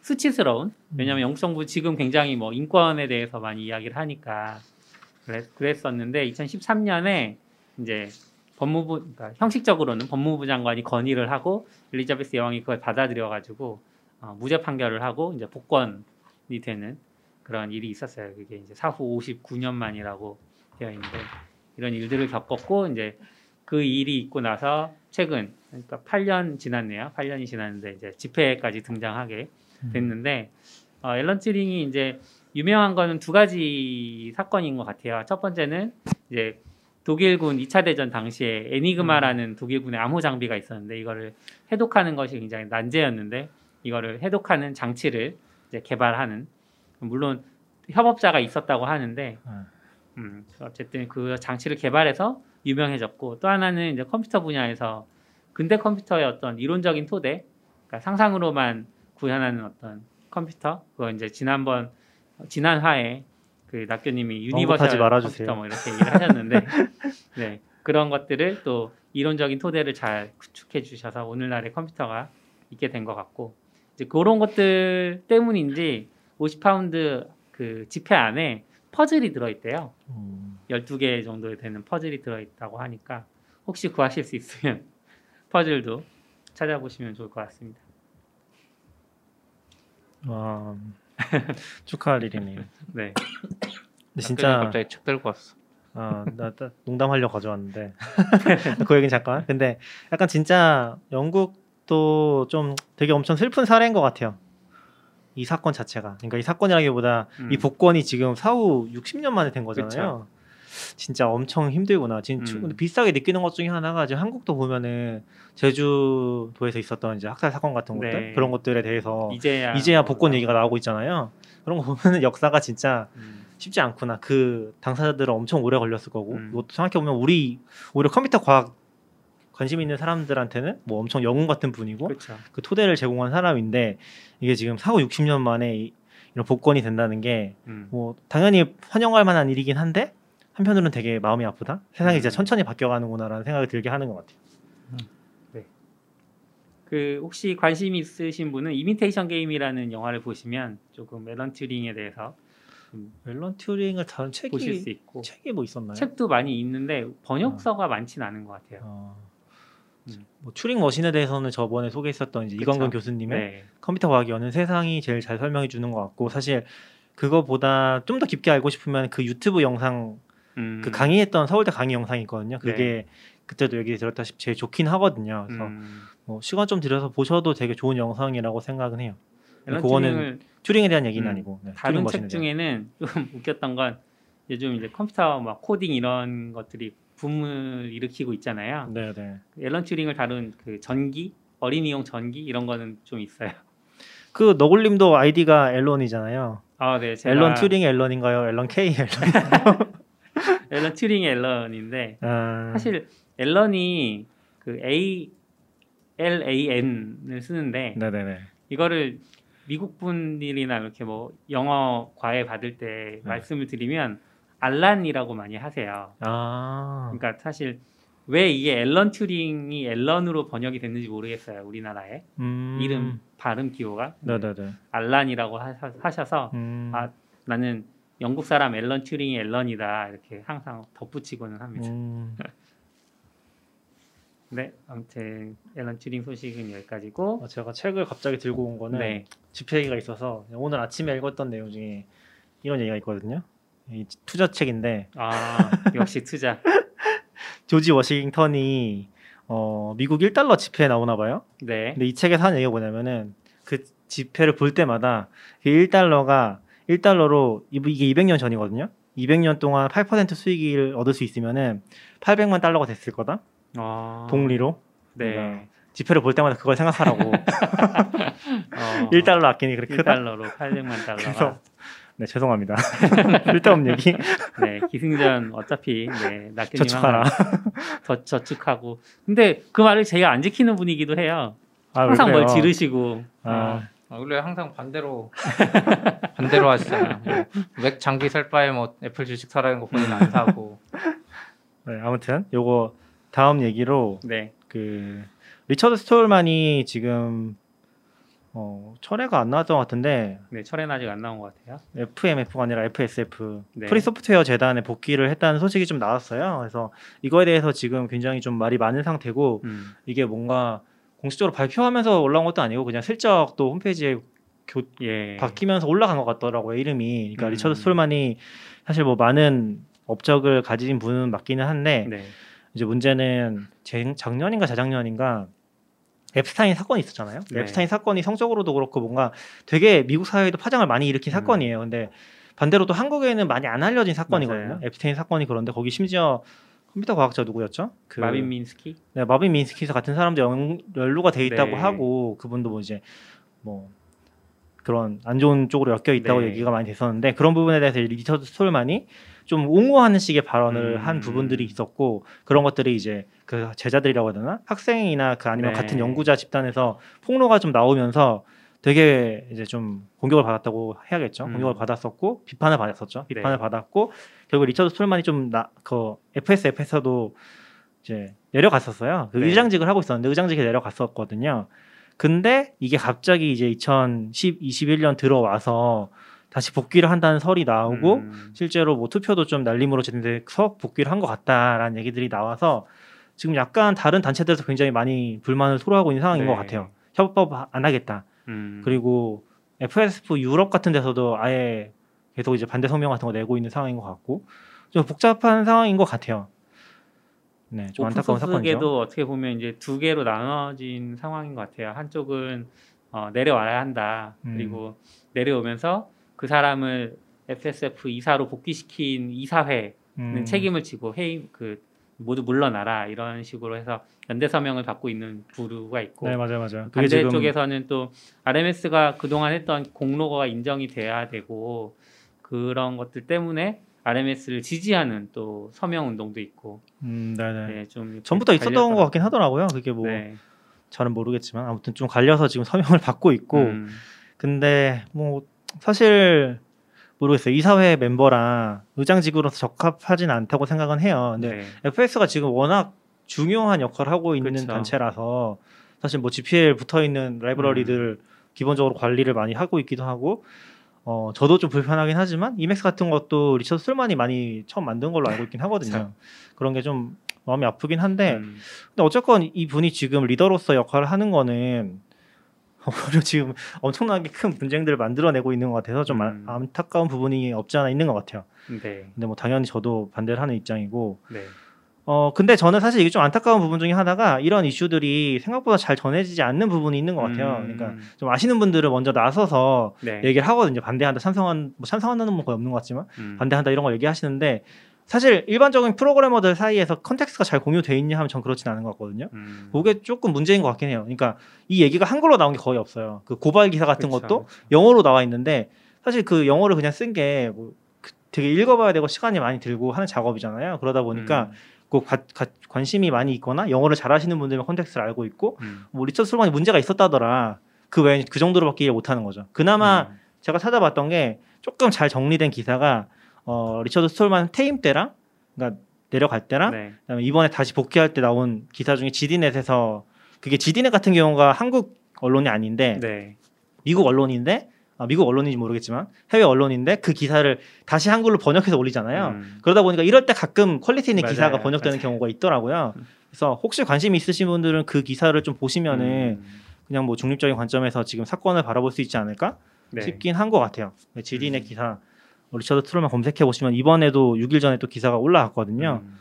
수치스러운 왜냐하면 영국 정부 지금 굉장히 뭐 인권에 대해서 많이 이야기를 하니까 그랬었는데 2013년에 이제 법무부 그러니까 형식적으로는 법무부 장관이 건의를 하고 엘리자베스 여왕이 그걸 받아들여 가지고 어, 무죄 판결을 하고 이제 복권이 되는 그런 일이 있었어요. 그게 이제 사후 59년 만이라고 되어 있는데 이런 일들을 겪었고 이제 그 일이 있고 나서 최근 그러니까 8년 지났네요. 8년이 지났는데 이제 집회까지 등장하게 됐는데 어, 앨런 튜링이 이제 유명한 거는 두 가지 사건인 것 같아요. 첫 번째는 이제 독일군 2차 대전 당시에 에니그마라는 독일군의 암호 장비가 있었는데 이거를 해독하는 것이 굉장히 난제였는데 이거를 해독하는 장치를 이제 개발하는 물론 협업자가 있었다고 하는데 음. 음, 어쨌든 그 장치를 개발해서 유명해졌고 또 하나는 이제 컴퓨터 분야에서 근대 컴퓨터의 어떤 이론적인 토대, 그러니까 상상으로만 구현하는 어떤 컴퓨터, 그거 이제 지난번 지난 화에 그 낙교님이 말아주세요. 컴퓨터 뭐 이렇게 얘기를 하셨는데, [LAUGHS] 네 그런 것들을 또 이론적인 토대를 잘 구축해 주셔서 오늘날의 컴퓨터가 있게 된 것 같고 이제 그런 것들 때문인지 50파운드 그 지폐 안에 퍼즐이 들어있대요. 음. 12개 정도 되는 퍼즐이 들어있다고 하니까 혹시 구하실 수 있으면 [LAUGHS] 퍼즐도 찾아보시면 좋을 것 같습니다. 와, [LAUGHS] 축하할 일이네요. 네. 근데 진짜 갑자기 책 들고 왔어. 아, 나, 나 농담하려고 가져왔는데 [LAUGHS] 그 얘기는 잠깐. 근데 약간 진짜 영국도 좀 되게 엄청 슬픈 사례인 것 같아요. 이 사건 자체가. 그러니까 이 사건이라기보다 음. 이 복권이 지금 사후 60년 만에 된 거잖아요. 진짜 엄청 힘들구나. 진짜 음. 비싸게 느끼는 것 중에 하나가 지금 한국도 보면은 제주도에서 있었던 이제 학살 사건 같은 것들 네. 그런 것들에 대해서 이제야 이제야 복권 얘기가 나오고 있잖아요. 그런 거 보면은 역사가 진짜 음, 쉽지 않구나. 그 당사자들은 엄청 오래 걸렸을 거고 음. 이것도 생각해 보면 우리 오히려 컴퓨터 과학 관심 있는 사람들한테는 뭐 엄청 영웅 같은 분이고 그렇죠. 그 토대를 제공한 사람인데 이게 지금 사후 60년 만에 이- 이런 복권이 된다는 게 음. 뭐 당연히 환영할 만한 일이긴 한데 한편으로는 되게 마음이 아프다. 세상이 진짜 음. 천천히 바뀌어가는구나라는 생각이 들게 하는 것 같아요. 그 혹시 관심 있으신 분은 이미테이션 게임이라는 영화를 보시면 조금 앨런 튜링에 대해서 앨런 튜링을 다룬 보실 수 책이 있고 책이 뭐 있었나요? 책도 많이 있는데 번역서가 많지는 않은 것 같아요. 어, 음. 뭐 튜링 머신에 대해서는 저번에 소개했었던 이제. 이광근 교수님의 네. 컴퓨터 과학이 여는 세상이 제일 잘 설명해 주는 것 같고 사실 그거보다 좀 더 깊게 알고 싶으면 그 유튜브 영상 음, 그 강의했던 서울대 강의 영상이 있거든요. 그게 그때도 얘기 드렸다시피 제일 좋긴 하거든요. 그래서 음, 뭐 시간 좀 들여서 보셔도 되게 좋은 영상이라고 생각은 해요. 그거는 튜링에 대한 얘기는 음, 아니고 네, 튜링 다룬 책. 중에는 좀 [LAUGHS] 웃겼던 건 요즘 이제 컴퓨터 막 코딩 이런 것들이 붐을 일으키고 있잖아요. 네, 네. 앨런 튜링을 다룬 그 전기 어린이용 전기 이런 거는 좀 있어요. [LAUGHS] 그 너굴님도 아이디가 앨런이잖아요. 아, 네. 제가 앨런 튜링의 앨런인가요? 앨런 K 앨런. [LAUGHS] 앨런 튜링의 앨런인데 아, 사실 앨런이 그 A L A N을 쓰는데 네, 네, 네. 이거를 미국 분들이나 이렇게 뭐 영어 과외 받을 때 네. 말씀을 드리면 알란이라고 많이 하세요. 아, 그러니까 사실 왜 이게 앨런 튜링이 앨런으로 번역이 됐는지 모르겠어요. 우리나라에 음, 이름 발음 기호가 네, 네, 네. 알란이라고 하- 하셔서 음, 아, 나는 영국 사람 앨런 튜링이 앨런이다 이렇게 항상 덧붙이고는 합니다. 음, [LAUGHS] 네, 아무튼 앨런 튜링 소식은 여기까지고 어, 제가 책을 갑자기 들고 온 거는 네, 집회 얘기가 있어서 오늘 아침에 읽었던 내용 중에 이런 얘기가 있거든요. 이 투자 책인데 아 역시 투자. [LAUGHS] 조지 워싱턴이 어, 미국 1달러 지폐에 나오나 봐요. 네, 근데 이 책에서 하는 얘기가 뭐냐면은 그 지폐를 볼 때마다 그 1달러가 1달러로 이게 200년 전이거든요. 200년 동안 8% 수익을 얻을 수 있으면은 800만 달러가 됐을 거다. 어, 복리로. 네, 그러니까 지폐를 볼 때마다 그걸 생각하라고. [LAUGHS] 어, [LAUGHS] 1달러 아끼니 그렇게 크다. 1달러로 800만 달러가. 그래서 네, 죄송합니다. [LAUGHS] 쓸데없는 얘기. 네, 기승전 어차피 네, 낙교님 저축하라. 더 저축하고. 근데 그 말을 제가 안 지키는 분이기도 해요. 아, 왜 항상 뭘? 지르시고. 아, 아, 원래 항상 반대로 [LAUGHS] 반대로 하시잖아요. 뭐, 맥 장비 살 바에 뭐 애플 주식 사라는 거 본인 안 사고. [LAUGHS] 네, 아무튼 요거 다음 얘기로 네, 그 리처드 스톨만이 지금 어, 철회가 안 나왔던 것 같은데 네, 철회는 아직 안 나온 것 같아요. FMF가 아니라 FSF 네. Free Software 재단에 복귀를 했다는 소식이 좀 나왔어요. 그래서 이거에 대해서 지금 굉장히 좀 말이 많은 상태고 음, 이게 뭔가 공식적으로 발표하면서 올라온 것도 아니고 그냥 슬쩍 또 홈페이지에 교, 예, 바뀌면서 올라간 것 같더라고요 이름이. 그러니까 음. 리처드 스톨만이 사실 뭐 많은 업적을 가진 분은 맞기는 한데 네, 이제 문제는 재- 작년인가 재작년인가 앱스타인 사건이 있었잖아요. 네. 앱스타인 사건이 성적으로도 그렇고 뭔가 되게 미국 사회에도 파장을 많이 일으킨 음. 사건이에요. 근데 반대로 또 한국에는 많이 안 알려진 사건이거든요. 맞아요. 엡스타인 사건이 그런데 거기 심지어 컴퓨터 과학자 누구였죠? 그 마빈 민스키. 네, 마빈 민스키 같은 사람들 연, 연루가 돼 있다고 네. 하고 그분도 뭐 이제 뭐 그런 안 좋은 쪽으로 엮여 있다고 네. 얘기가 많이 됐었는데 그런 부분에 대해서 리처드 스톨만이 좀 옹호하는 식의 발언을 음. 한 부분들이 있었고 그런 것들이 이제 그 제자들이라고 해야 되나 학생이나 그 아니면 네. 같은 연구자 집단에서 폭로가 좀 나오면서 되게 이제 좀 공격을 받았다고 해야겠죠. 음. 공격을 받았었고 비판을 받았었죠. 네. 비판을 받았고 결국 리처드 스톨만이 좀그 FSF에서도 이제 내려갔었어요. 그 네. 의장직을 하고 있었는데 의장직에 내려갔었거든요. 근데 이게 갑자기 이제 2010, 21년 들어와서 다시 복귀를 한다는 설이 나오고 음. 실제로 뭐 투표도 좀 날림으로 진행돼서 복귀를 한 것 같다라는 얘기들이 나와서 지금 약간 다른 단체들에서 굉장히 많이 불만을 토로하고 있는 상황인 네. 것 같아요. 협법 안 하겠다. 음. 그리고 FSF 유럽 같은 데서도 아예 계속 이제 반대 성명 같은 거 내고 있는 상황인 것 같고 좀 복잡한 상황인 것 같아요. 네, 좀 안타까운 사건이죠. 오픈소스계도 어떻게 보면 이제 두 개로 나눠진 상황인 것 같아요. 한쪽은 어, 내려와야 한다. 음. 그리고 내려오면서 그 사람을 FSF 이사로 복귀시킨 이사회는 음, 책임을 지고 해임 그 모두 물러나라 이런 식으로 해서 연대 서명을 받고 있는 부류가 있고 네 맞아요 맞아요. 반대쪽에서는 또 RMS가 그동안 했던 공로가 인정이 돼야 되고 그런 것들 때문에 RMS를 지지하는 또 서명 운동도 있고 음, 네네. 네, 좀 이렇게 전부터 있었던 것 같긴 하더라고요. 그게 뭐 네. 잘은 모르겠지만 아무튼 좀 갈려서 지금 서명을 [LAUGHS] 받고 있고 음, 근데 뭐 사실 모르겠어요. 이사회 멤버랑 의장직으로서 적합하진 않다고 생각은 해요. 근데 네. FS가 지금 워낙 중요한 역할을 하고 있는 그쵸. 단체라서 사실 뭐 GPL 붙어 있는 라이브러리들 음. 기본적으로 관리를 많이 하고 있기도 하고 어 저도 좀 불편하긴 하지만 이맥스 같은 것도 리처드 술만이 많이 처음 만든 걸로 알고 있긴 하거든요. 그런 게 좀 마음이 아프긴 한데 음, 근데 어쨌건 이 분이 지금 리더로서 역할을 하는 거는 오히려 [LAUGHS] 지금 엄청나게 큰 분쟁들을 만들어내고 있는 것 같아서 좀 음. 안- 안타까운 부분이 없지 않아 있는 것 같아요. 네. 근데 뭐 당연히 저도 반대를 하는 입장이고 네. 어 근데 저는 사실 이게 좀 안타까운 부분 중에 하나가 이런 이슈들이 생각보다 잘 전해지지 않는 부분이 있는 것 같아요. 음, 그러니까 좀 아시는 분들은 먼저 나서서 네. 얘기를 하거든요. 반대한다, 찬성한 뭐 찬성한다는 건 거의 없는 것 같지만 음, 반대한다 이런 걸 얘기하시는데 사실 일반적인 프로그래머들 사이에서 context가 잘 공유돼 있냐 하면 전 그렇진 않은 것 같거든요. 음, 그게 조금 문제인 것 같긴 해요. 그러니까 이 얘기가 한글로 나온 게 거의 없어요. 그 고발 기사 같은 그쵸, 것도 그쵸. 영어로 나와 있는데 사실 그 영어를 그냥 쓴게 뭐 되게 읽어봐야 되고 시간이 많이 들고 하는 작업이잖아요. 그러다 보니까 음, 그 가- 가- 관심이 많이 있거나 영어를 잘하시는 분들은 context를 알고 있고 음, 뭐 리처드 스톨만이 문제가 있었다더라. 그 외에 그 정도로밖에 이해 못하는 거죠. 그나마 음, 제가 찾아봤던 게 조금 잘 정리된 기사가 어, 리처드 스톨만 퇴임 때랑 그러니까 내려갈 때랑 네. 그다음에 이번에 다시 복귀할 때 나온 기사 중에 ZDNet에서 그게 ZDNet 같은 경우가 한국 언론이 아닌데 네. 미국 언론인데 아, 미국 언론인지 모르겠지만 해외 언론인데 그 기사를 다시 한글로 번역해서 올리잖아요. 음, 그러다 보니까 이럴 때 가끔 quality 있는 맞아요. 기사가 번역되는 맞아요. 경우가 있더라고요. 그래서 혹시 관심 있으신 분들은 그 기사를 좀 보시면은 음, 그냥 뭐 중립적인 관점에서 지금 사건을 바라볼 수 있지 않을까 네. 싶긴 한 것 같아요. ZDNet 음. 기사 뭐 리처드 스톨만 검색해 보시면 이번에도 6일 전에 또 기사가 올라왔거든요. 음,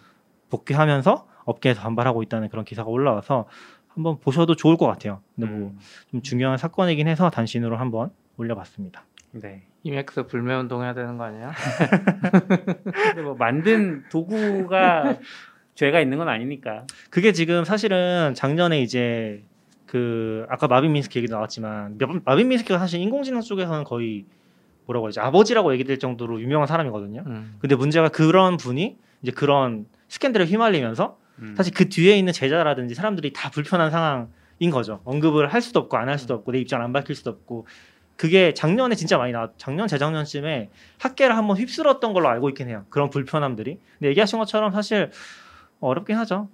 복귀하면서 업계에서 반발하고 있다는 그런 기사가 올라와서 한번 보셔도 좋을 것 같아요. 근데 뭐 음, 좀 중요한 사건이긴 해서 단신으로 한번 올려봤습니다. 네. 이맥스 불매 운동 해야 되는 거 아니야? [LAUGHS] 근데 뭐 만든 도구가 죄가 있는 건 아니니까. 그게 지금 사실은 작년에 이제 그 아까 마빈 민스키 얘기 나왔지만 마- 마빈 민스키가 사실 인공지능 쪽에서는 거의 뭐라고 하지 아버지라고 얘기될 정도로 유명한 사람이거든요. 음. 근데 문제가 그런 분이 이제 그런 스캔들에 휘말리면서 음, 사실 그 뒤에 있는 제자라든지 사람들이 다 불편한 상황인 거죠. 언급을 할 수도 없고 안 할 수도 없고 내 입장 안 밝힐 수도 없고 그게 작년에 진짜 많이 나왔 작년 재작년쯤에 학계를 한번 휩쓸었던 걸로 알고 있긴 해요. 그런 불편함들이. 근데 얘기하신 것처럼 사실 어렵긴 하죠.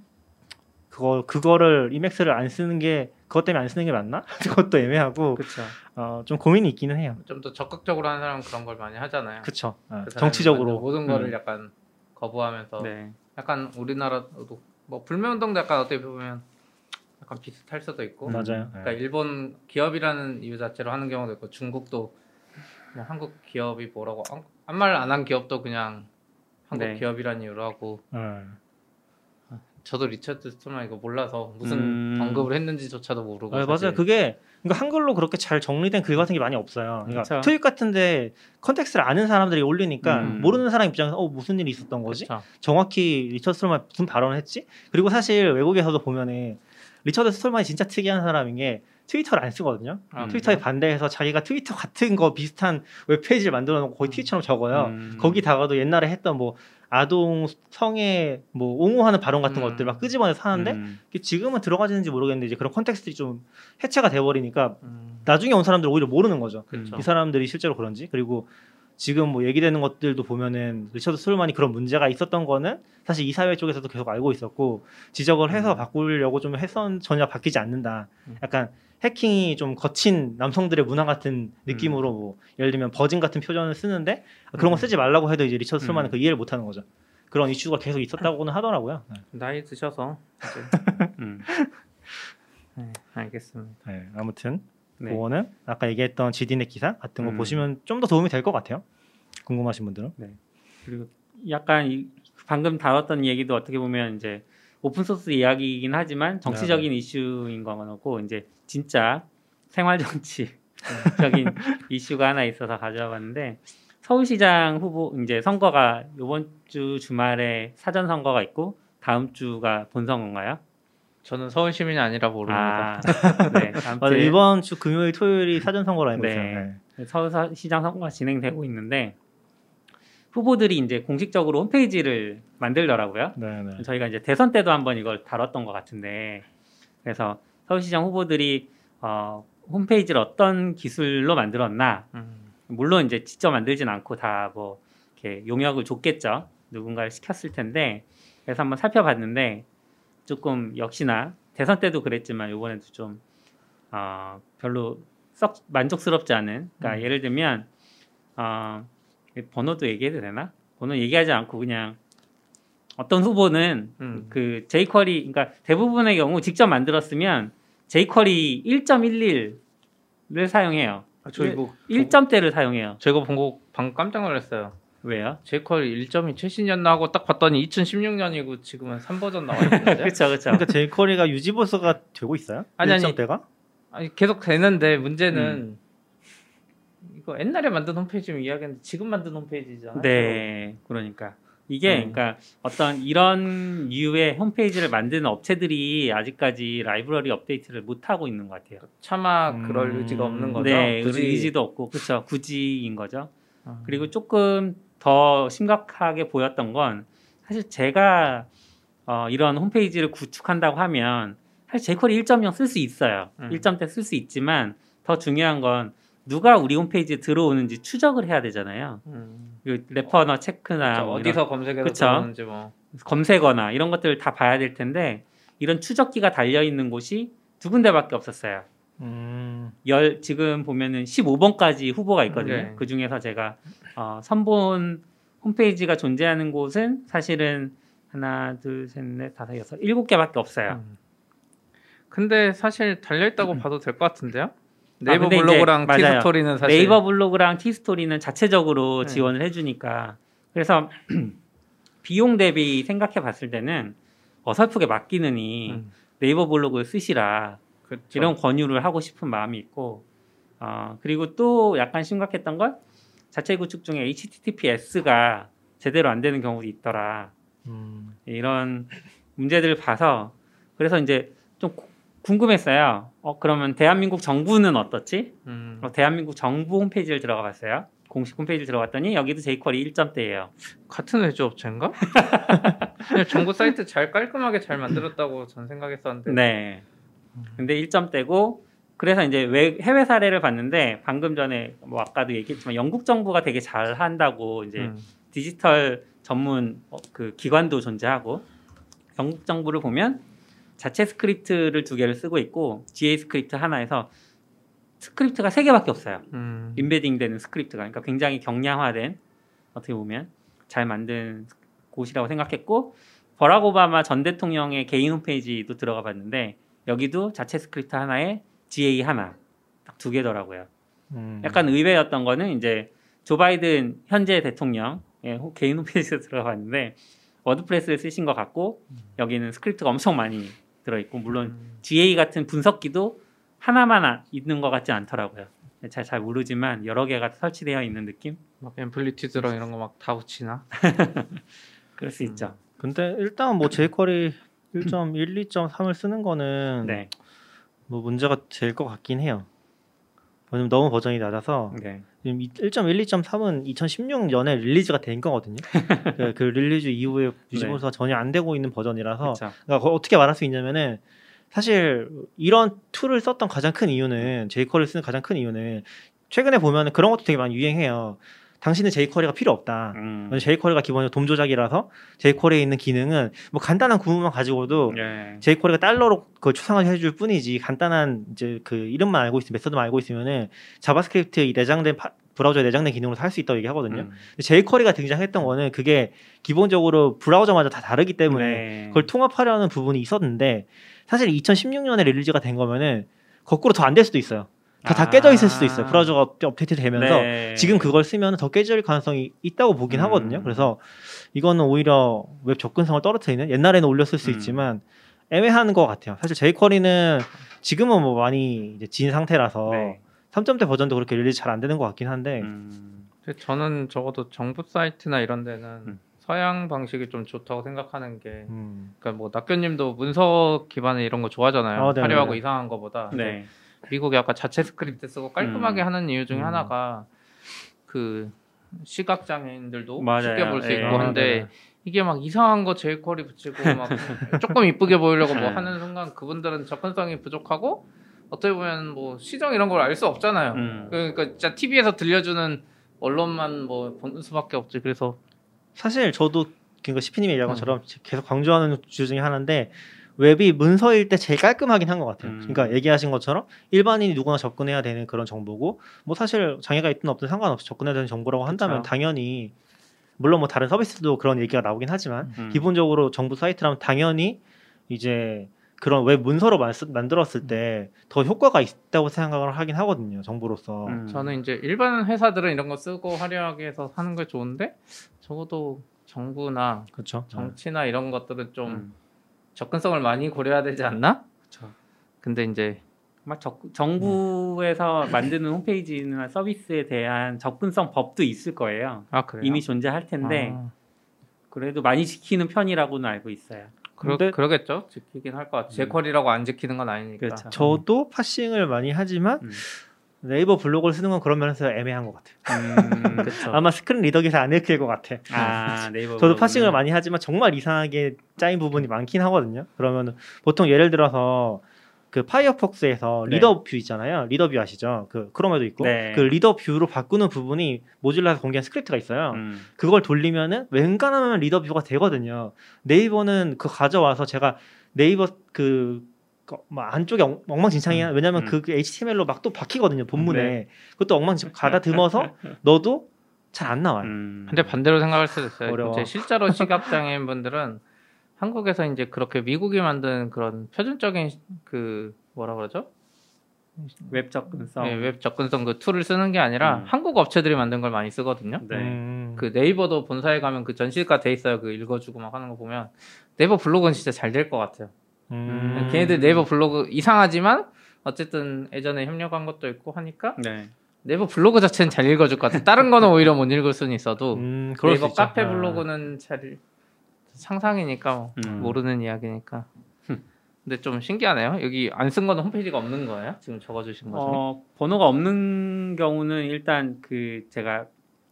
그거 그거를 이맥스를 안 쓰는 게 그것 때문에 안 쓰는 게 맞나? [LAUGHS] 그것도 애매하고 그렇죠. 어, 좀 고민이 있기는 해요. 좀 더 적극적으로 하는 사람은 그런 걸 많이 하잖아요. 그쵸. 어, 그 정치적으로 모든 거를 음. 약간 거부하면서 네. 약간 우리나라도 뭐 불매운동도 약간 어떻게 보면 약간 비슷할 수도 있고 음. 맞아요. 그러니까 일본 기업이라는 이유 자체로 하는 경우도 있고 중국도 그냥 한국 기업이 뭐라고 한말안 한 기업도 그냥 한국 네. 기업이라는 이유로 하고 어. 저도 리처드 스톨만 이거 몰라서 무슨 음. 언급을 했는지조차도 모르고 아. 맞아요. 그게 그러니까 한글로 그렇게 잘 정리된 글 같은 게 많이 없어요. 그러니까 그쵸. 트윗 같은데 context를 아는 사람들이 올리니까 음. 모르는 사람 입장에서 어 무슨 일이 있었던 거지? 그쵸. 정확히 리처드 스톨만 무슨 발언을 했지? 그리고 사실 외국에서도 보면은 리처드 스톨만이 진짜 특이한 사람인 게 트위터를 안 쓰거든요. 아, 트위터에 반대해서 자기가 트위터 같은 거 비슷한 웹페이지를 만들어 놓고 거의 트윗처럼 적어요. 음. 거기다가도 옛날에 했던 뭐 아동 성에 뭐 옹호하는 발언 같은 음. 것들 막 끄집어내서 하는데 음. 지금은 들어가지는지 모르겠는데 이제 그런 context가 좀 해체가 돼버리니까 음, 나중에 온 사람들 오히려 모르는 거죠. 그쵸. 이 사람들이 실제로 그런지 그리고 지금 뭐 얘기되는 것들도 보면은 리처드 스톨만이 그런 문제가 있었던 거는 사실 이사회 쪽에서도 계속 알고 있었고 지적을 해서 음. 바꾸려고 좀 해선 전혀 바뀌지 않는다. 음. 약간 해킹이 좀 거친 남성들의 문화 같은 느낌으로 뭐 예를 들면 버진 같은 표현을 쓰는데 그런 거 음. 쓰지 말라고 해도 이제 리처드 스톨만은 음. 그 이해를 못 하는 거죠. 그런 이슈가 계속 있었다고는 하더라고요. 네. 나이 드셔서 [LAUGHS] 음. 네, 알겠습니다. 네, 아무튼 네. 그거는 아까 얘기했던 지디넷 기사 같은 거 음. 보시면 좀 더 도움이 될 것 같아요. 궁금하신 분들은. 그리고 약간 이- 방금 다뤘던 얘기도 어떻게 보면 이제 오픈 소스 이야기이긴 하지만 정치적인 네. 이슈인 거고 이제 진짜 생활 정치적인 [LAUGHS] 이슈가 하나 있어서 가져와 봤는데 서울시장 후보 이제 선거가 이번 주 주말에 사전 선거가 있고 다음 주가 본선거인가요? 저는 서울 시민이 아니라 모릅니다. 아, [LAUGHS] 네. 맞아, 이번 주 금요일 토요일이 사전 알고 네. 있어요. 네. 서울 시장 선거가 진행되고 있는데 후보들이 이제 공식적으로 홈페이지를 만들더라고요. 네, 네. 저희가 이제 대선 때도 한번 이걸 다뤘던 것 같은데 그래서 서울시장 후보들이 어, 홈페이지를 어떤 기술로 만들었나 음, 물론 이제 직접 만들진 않고 다 뭐 이렇게 용역을 줬겠죠 누군가를 시켰을 텐데 그래서 한번 살펴봤는데 조금 역시나 대선 때도 그랬지만 이번에도 좀 어, 별로 썩 만족스럽지 않은 그러니까 음. 예를 들면 어, 번호도 얘기해도 되나 번호 얘기하지 않고 그냥 어떤 후보는 음. 그 jQuery 그러니까 대부분의 경우 직접 만들었으면 jQuery 1.11을 사용해요. 아, 저 이거 1점대를 사용해요. 제가 본거 방금 깜짝 놀랐어요. 왜요? 제이퀄이 1점이 최신이었나 하고 딱 봤더니 2016년이고 지금은 3버전 나와 있는데 그렇죠, 그렇죠. 그러니까 제이쿼리가 유지 보수가 되고 있어요? 아니, 아니. 일정대가? 아니 계속 되는데 문제는 이거 옛날에 만든 홈페이지 면 이야기했는데 지금 만든 홈페이지잖아요. 네, 그러니까 이게 음. 그러니까 어떤 이런 류의 홈페이지를 만드는 업체들이 아직까지 라이브러리 업데이트를 못 하고 있는 것 같아요. 차마 음. 그럴 의지가 없는 거죠. 네, 굳이. 의지도 없고 그렇죠, 굳이인 거죠. 아, 그리고 조금 더 심각하게 보였던 건 사실 제가 어, 이런 홈페이지를 구축한다고 하면 사실 jQuery 1.0 쓸 수 있어요. 음. 1점대 쓸 수 있지만 더 중요한 건 누가 우리 홈페이지에 들어오는지 추적을 해야 되잖아요. 음. 그 레퍼나 체크나 뭐 어디서 검색해서 그쵸. 들어오는지 뭐. 검색어나 이런 것들을 다 봐야 될 텐데 이런 추적기가 달려 있는 곳이 두 군데밖에 없었어요. 음, 열 지금 보면은 15번까지 후보가 있거든요. 네. 그 중에서 제가 어, 선본 홈페이지가 존재하는 곳은 사실은 하나, 둘, 셋, 넷, 다섯, 여섯, 일곱 개밖에 없어요. 음. 근데 사실 달려 있다고 봐도 될 것 같은데요? 네이버 음. 아, 근데 이제 블로그랑. 티스토리는 사실 네이버 블로그랑 티스토리는 자체적으로 네. 지원을 해주니까 그래서 [CLEARS THROAT] 비용 대비 생각해 봤을 때는 어설프게 맡기느니 음, 네이버 블로그를 쓰시라 그쵸. 이런 권유를 하고 싶은 마음이 있고 어, 그리고 또 약간 심각했던 건 자체 구축 중에 HTTPS가 제대로 안 되는 경우도 있더라 음, 이런 문제들을 봐서 그래서 이제 좀 구- 궁금했어요. 어 그러면 대한민국 정부는 어떻지? 음, 어, 대한민국 정부 홈페이지를 들어가 봤어요. 공식 홈페이지를 들어갔더니 여기도 jQuery 1점대예요. 같은 외주 업체인가? [LAUGHS] 정부 사이트 잘 깔끔하게 잘 만들었다고 전 생각했었는데 네. 근데 1점대고 그래서 이제 외- 해외 사례를 봤는데 방금 전에 뭐 아까도 얘기했지만 영국 정부가 되게 잘 한다고 이제 음, 디지털 전문 어, 그 기관도 존재하고 영국 정부를 보면 자체 스크립트를 두 개를 쓰고 있고 GA 스크립트 하나에서 스크립트가 세 개밖에 없어요. 음, embedding 되는 스크립트가. 그러니까 굉장히 경량화된 어떻게 보면 잘 만든 곳이라고 생각했고 버락 오바마 전 대통령의 개인 홈페이지도 들어가 봤는데 여기도 자체 스크립트 하나에 GA 하나 딱 두 개더라고요. 음. 약간 의외였던 거는 이제 조 바이든 현재 대통령의 호- 개인 홈페이지에 [LAUGHS] 들어가 봤는데 WordPress를 쓰신 것 같고 여기는 스크립트가 엄청 많이 들어있고 물론 음, GA 같은 분석기도 하나만 아- 있는 것 같지 않더라고요. 잘, 잘 모르지만 여러 개가 설치되어 있는 느낌? 막 Amplitude랑 이런 거 막 다 붙이나? [LAUGHS] 그럴 수 음. 있죠. 근데 일단 뭐 jQuery 1.1, 2.3을 쓰는 거는 네. 뭐 문제가 될 것 같긴 해요. 왜냐면 너무 버전이 낮아서 네. 지금 1.1, 2.3은 2016년에 release가 된 거거든요. [LAUGHS] 그, 그 release 이후에 유지 보수가 전혀 안 되고 있는 버전이라서. 그러니까 어떻게 말할 수 있냐면은 사실 이런 tool을 썼던 가장 큰 이유는 jQuery를 쓰는 가장 큰 이유는 최근에 보면은 그런 것도 되게 많이 유행해요. 당신은 jQuery가 필요 없다. 음. jQuery가 기본적으로 DOM 조작이라서 jQuery에 있는 기능은 뭐 간단한 구문만 가지고도 네. jQuery가 달러로 그걸 추상을 해줄 뿐이지 간단한 이제 그 이름만 알고 있으면 method만 알고 있으면은 JavaScript 이 내장된 파- 브라우저에 내장된 기능으로 할 수 있다고 얘기하거든요. 음. jQuery가 등장했던 거는 그게 기본적으로 브라우저마다 다 다르기 때문에 네. 그걸 통합하려는 부분이 있었는데 사실 2016년에 release가 된 거면은 거꾸로 더 안 될 수도 있어요. 다, 다 아. 깨져 있을 수도 있어요. 브라우저가 업- 업데이트 되면서 네. 지금 그걸 쓰면 더 깨질 가능성이 있다고 보긴 음. 하거든요. 그래서 이거는 오히려 웹 접근성을 떨어뜨리는 옛날에는 올렸을 수 음. 있지만 애매한 것 같아요. 사실 jQuery는 지금은 뭐 많이 이제 진 상태라서 네. 3점대 버전도 그렇게 release 잘 안 되는 것 같긴 한데 음. 저는 적어도 정부 사이트나 이런 데는 음. 서양 방식이 좀 좋다고 생각하는 게 음. 그러니까 뭐 낙교님도 문서 기반의 이런 거 좋아하잖아요. 아, 네, 화려하고 네. 이상한 거보다. 네. 미국이 아까 자체 스크립트 쓰고 깔끔하게 음. 하는 이유 중에 음. 하나가 그 시각 장애인들도 맞아요. 쉽게 볼수 예. 있고 아, 한데 이게 막 이상한 거 jQuery 붙이고 막 [LAUGHS] 조금 이쁘게 보이려고 뭐 네. 하는 순간 그분들은 접근성이 부족하고 어떻게 보면 뭐 시정 이런 걸 알 수 없잖아요. 음. 그러니까 진짜 TV에서 들려주는 언론만 뭐 보는 수밖에 없지. 그래서 사실 저도 그러니까 시피님이 얘기한 음. 것처럼 계속 강조하는 주제 중에 하나인데 웹이 문서일 때 제일 깔끔하긴 한 것 같아요. 음. 그러니까 얘기하신 것처럼 일반인이 누구나 접근해야 되는 그런 정보고 뭐 사실 장애가 있든 없든 상관없이 접근해야 되는 정보라고 한다면 그쵸. 당연히 물론 뭐 다른 서비스도 그런 얘기가 나오긴 하지만 음. 기본적으로 정부 사이트라면 당연히 이제 그런 웹 문서로 만- 만들었을 때 더 효과가 있다고 생각을 하긴 하거든요. 정보로서. 음. 저는 이제 일반 회사들은 이런 거 쓰고 화려하게 해서 하는 게 좋은데 적어도 정부나 그렇죠. 정치나 이런 것들은 좀 음. 접근성을 많이 고려해야 되지 않나? 그쵸. 근데 이제 막 적- 정부에서 만드는 홈페이지나 서비스에 대한 접근성 법도 있을 거예요. 아 그래요? 이미 존재할 텐데 아, 그래도 많이 지키는 편이라고는 알고 있어요. 그러, 근데- 그러겠죠. 지키긴 할 것 같아. 제 퀄이라고 안 지키는 건 아니니까. 그렇죠. 저도 파싱을 많이 하지만 음. 네이버 블로그를 쓰는 건 그런 면에서 애매한 것 같아요. 음. [LAUGHS] 아마 screen reader기에서 안 읽힐 것 같아. 아 [LAUGHS] 네이버. 저도. parsing을 많이 하지만 정말 이상하게 짜인 부분이 많긴 하거든요. 그러면 보통 예를 들어서 그 파이어폭스에서 네. reader view 있잖아요. reader view 아시죠? 그 Chrome에도 있고 네. 그 reader view로 바꾸는 부분이 Mozilla에서 공개한 스크립트가 있어요. 음. 그걸 돌리면은 웬간하면 reader view가 되거든요. 네이버는 그 가져와서 제가 네이버 그 거- 뭐 안쪽에 엉- 엉망진창이야. 왜냐면 음. 그 HTML로 막 또 박히거든요. 본문에. 네. 그것도 엉망진창 가다듬어서 [LAUGHS] 넣어도 잘 안 나와요. 음. 근데 반대로 생각할 수도 있어요. 어려워. 이제 실제로 시각장애인 분들은 한국에서 이제 그렇게 미국이 만든 그런 표준적인 그 뭐라 그러죠? 웹 접근성. 네, 웹 접근성 그 툴을 쓰는 게 아니라 음. 한국 업체들이 만든 걸 많이 쓰거든요. 네. 음. 그 네이버도 본사에 가면 그 전시가 돼 있어요. 그 읽어주고 막 하는 거 보면 네이버 블로그는 진짜 잘 될 것 같아요. 음. 걔네들 네이버 블로그 이상하지만 어쨌든 예전에 협력한 것도 있고 하니까 네. 네이버 블로그 자체는 잘 읽어줄 것 같아. 다른 거는 오히려 못 읽을 수는 있어도 음, 네이버. 카페 아. 블로그는 잘 읽- 상상이니까 뭐 음. 모르는 이야기니까. 근데 좀 신기하네요. 여기 안 쓴 거는 홈페이지가 없는 거예요? 지금 적어주신 거 중에? 어, 번호가 없는 경우는 일단 그 제가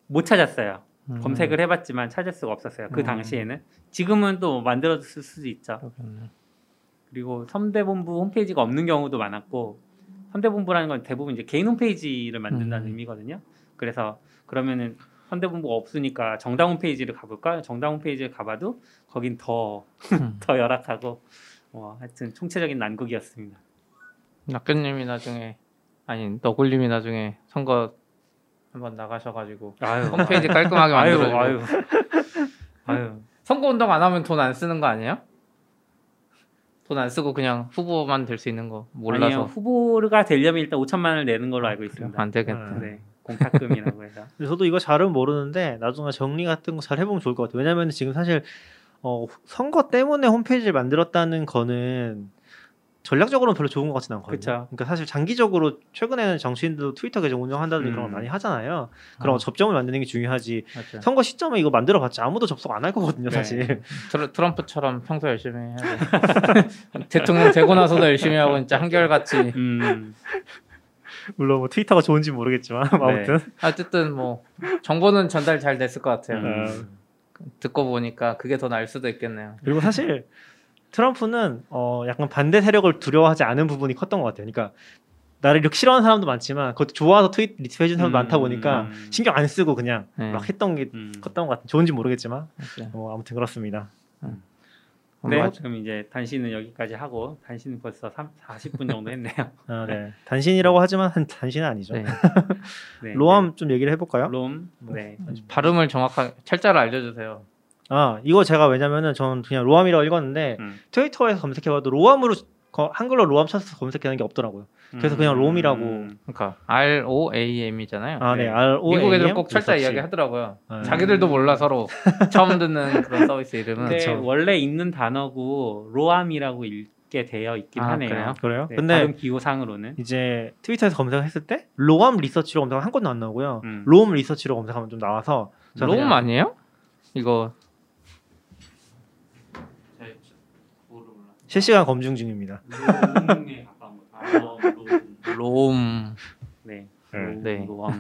못 찾았어요. 음. 검색을 해봤지만 찾을 수가 없었어요. 그 음. 당시에는. 지금은 또 만들어졌을 수도 있죠. 그렇겠네. 그리고 선대본부 홈페이지가 없는 경우도 많았고 선대본부라는 건 대부분 이제 개인 홈페이지를 만든다는 음. 의미거든요. 그래서 그러면은 선대본부가 없으니까 정당 홈페이지를 가볼까? 정당 홈페이지를 가봐도 거긴 더 [LAUGHS] 더 음. 열악하고 뭐 하여튼 총체적인 난국이었습니다. 낙견님이 나중에 아니 너굴님이 나중에 선거 한번 나가셔가지고 아유, 홈페이지 깔끔하게 [LAUGHS] 아유, 만들어주고 아유, 아유. 선거 운동 안 하면 돈 안 쓰는 거 아니에요? 돈 안 쓰고 그냥 후보만 될 수 있는 거 몰라서 아니요, 후보가 되려면 일단 5천만 원을 내는 걸로 알고? 있습니다. 안 되겠다. 네, 공탁금이라고 해서. [LAUGHS] 근데 저도 이거 잘은 모르는데 나중에 정리 같은 거 잘 해보면 좋을 것 같아요. 왜냐면 지금 사실 어, 선거 때문에 홈페이지를 만들었다는 거는 전략적으로는 별로 좋은 것 같지는 않거든요. 그쵸. 그러니까 사실 장기적으로 최근에는 정치인도 트위터 계정 운영한다든지 그런 거 음. 많이 하잖아요. 그런 어. 접점을 만드는 게 중요하지. 맞죠. 선거 시점에 이거 만들어봤자 아무도 접속 안 할 거거든요, 네. 사실. 트러, 트럼프처럼 평소 열심히 해야 돼. [LAUGHS] 대통령 되고 나서도 열심히 하고 진짜 한결같이. 음, 물론 뭐 트위터가 좋은지 모르겠지만 네. 아무튼. 어쨌든 뭐 정보는 전달 잘 됐을 것 같아요. 음. 듣고 보니까 그게 더 나을 수도 있겠네요. 그리고 사실 트럼프는 어 약간 반대 세력을 두려워하지 않은 부분이 컸던 것 같아요. 그러니까 나를 이렇게 싫어하는 사람도 많지만 그것도 좋아서 트윗 리트해 준 사람도 음, 많다 보니까 음. 신경 안 쓰고 그냥 네. 막 했던 게 음. 컸던 것 같아요. 좋은지 모르겠지만. 뭐 아무튼 그렇습니다. 네, 뭐, 그럼 이제 단신은 여기까지 하고 단신은 벌써 3, 40분 정도 했네요. [LAUGHS] 아, 네. 단신이라고 하지만 한 단신은 아니죠. 네. [LAUGHS] 네, 로암 좀 얘기를 해볼까요? 롬, 네, 발음을 정확하게 철자를 알려주세요. 아 이거 제가 왜냐면은 저는 그냥 로암이라고 읽었는데 음. 트위터에서 검색해봐도 로암으로 거- 한글로 로암 쳐서 검색하는 게 없더라고요. 그래서 그냥 롬이라고. 그러니까 R O A M이잖아요. 아 네, 네. R O 미국 애들 M 꼭 철자. 이야기 하더라고요. 아, 자기들도 몰라 서로 [LAUGHS] 처음 듣는 그런 서비스 이름은. 근데 그쵸. 원래 있는 단어고 로암이라고 읽게 되어 있긴 아, 하네요. 그래요? 그래요? 네, 근데 발음 기호상으로는 이제 트위터에서 검색했을 때 로암 리서치로 검색하면 한 건도 안 나오고요. 음. 롬 리서치로 검색하면 좀 나와서 롬 아니에요? 이거 실시간 검증 중입니다. 가까운 거. 아, 롬, 롬. 롬. 네, 네. 롬,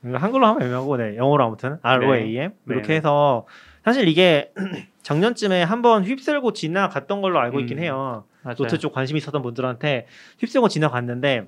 네. 한글로 하면 애매하고 네, 영어로 아무튼 R O A M 네. 이렇게 네. 해서 사실 이게 [CLEARS THROAT] 작년쯤에 한번 휩쓸고 지나갔던 걸로 알고 있긴 음. 해요. 맞아요. 노트 쪽 관심 있었던 분들한테 휩쓸고 지나갔는데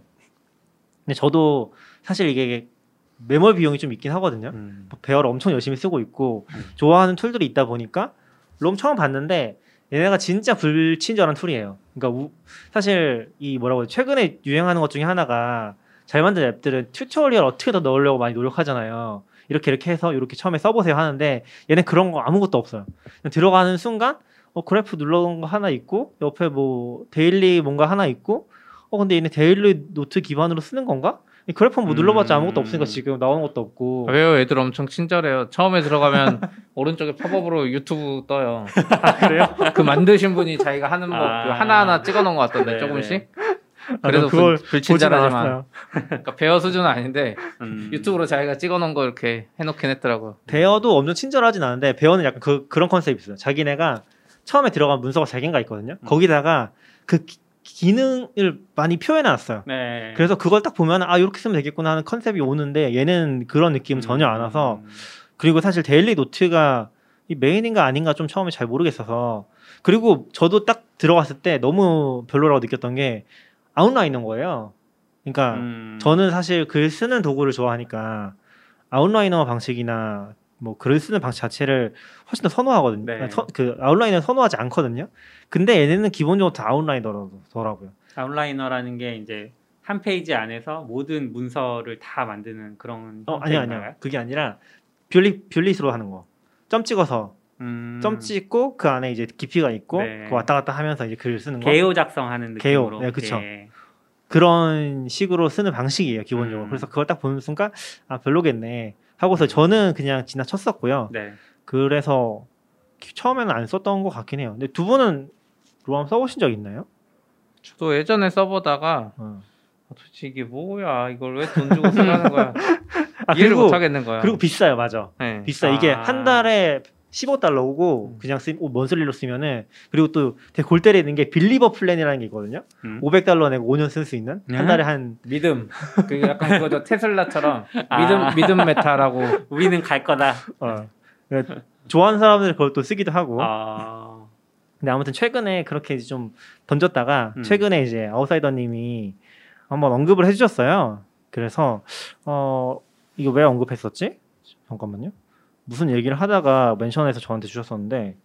근데 저도 사실 이게 메모병이 좀 있긴 하거든요. 음. Bear를 엄청 열심히 쓰고 있고 음. 좋아하는 툴들이 있다 보니까 Roam 처음 봤는데 얘네가 진짜 불친절한 툴이에요. 그러니까 우- 사실 이 뭐라고 해야 돼? 최근에 유행하는 것 중에 하나가 잘 만든 앱들은 tutorial 어떻게 더 넣으려고 많이 노력하잖아요. 이렇게 이렇게 해서 이렇게 처음에 써보세요 하는데 얘는 그런 거 아무것도 없어요. 그냥 들어가는 순간 어, 그래프 눌러놓은 거 하나 있고 옆에 뭐 daily 뭔가 하나 있고 어 근데 얘네 daily note 기반으로 쓰는 건가? 이 그래프는 뭐 눌러봤자 아무것도 음. 없으니까 지금 나오는 것도 없고 왜요? 애들 엄청 친절해요. 처음에 들어가면 [LAUGHS] 오른쪽에 팝업으로 유튜브 떠요. 그래요? [LAUGHS] 그 만드신 분이 자기가 하는 법 아. 그 하나하나 찍어놓은 것 같던데 네, 조금씩. 아, 그래도 그걸 불, 불친절하지만. 그러니까 Bear 수준은 아닌데 [LAUGHS] 음. 유튜브로 자기가 찍어놓은 거 이렇게 해놓긴 했더라고요. Bear도 엄청 친절하진 않은데 Bear는 약간 그, 그런 컨셉이 있어요. 자기네가 처음에 들어간 문서가 세 개인가 있거든요. 음. 거기다가 그 기- 기능을 많이 표현해놨어요. 네. 그래서 그걸 딱 보면 아 이렇게 쓰면 되겠구나 하는 컨셉이 오는데 얘는 그런 느낌은 전혀 안 와서 음. 그리고 사실 daily note가 이 메인인가 아닌가 좀 처음에 잘 모르겠어서 그리고 저도 딱 들어갔을 때 너무 별로라고 느꼈던 게 아웃라이너인 거예요. 그러니까 음. 저는 사실 글 쓰는 도구를 좋아하니까 outliner 방식이나 뭐글 쓰는 방식 자체를 훨씬 더 선호하거든요. 네. 서- 그 outliner 선호하지 않거든요. 근데 얘네는 기본적으로 다 outliner더라고요. outliner라는 게 이제 한 페이지 안에서 모든 문서를 다 만드는 그런 어 아니? 아니요. 그게 아니라 bullet bullet으로 하는 거. 점 찍어서 음. 점 찍고 그 안에 이제 깊이가 있고 네. 그 왔다 갔다 하면서 이제 글 쓰는 거. 개요 작성하는 개요. 느낌으로. 네, 그쵸. 예. 그런 식으로 쓰는 방식이에요 기본적으로. 음. 그래서 그걸 딱 보는 순간 아 별로겠네 하고서 저는 그냥 지나쳤었고요. 네. 그래서 기- 처음에는 안 썼던 것 같긴 해요. 근데 두 분은 Roam 써보신 적 있나요? 저도 예전에 써보다가 어. 아, 도대체 이게 뭐야 이걸 왜 돈 주고 쓰라는 거야 [LAUGHS] 아, 이해를 그리고- 못 하겠는 거야. 그리고 비싸요, 맞아. 네. 비싸. 이게 아. 한 달에 15달러고 그냥 쓰 monthly로 쓰면은 그리고 또 되게 골 때리는 게 believer plan이라는 게 있거든요. 음. 500달러 내고 5년 쓸 수 있는 네? 한 달에 한 믿음. 그 약간 그거죠 테슬라처럼 아. [LAUGHS] 믿음 믿음 메타라고. 우리는 갈 거다. 어. 그러니까 좋아하는 사람들 그걸 또 쓰기도 하고. 아. 근데 아무튼 최근에 그렇게 이제 좀 던졌다가 음. 최근에 이제 아웃사이더님이 한번 언급을 해주셨어요. 그래서 어 이거 왜 언급했었지? 잠깐만요. 무슨 얘기를 하다가 멘션해서 저한테 주셨었는데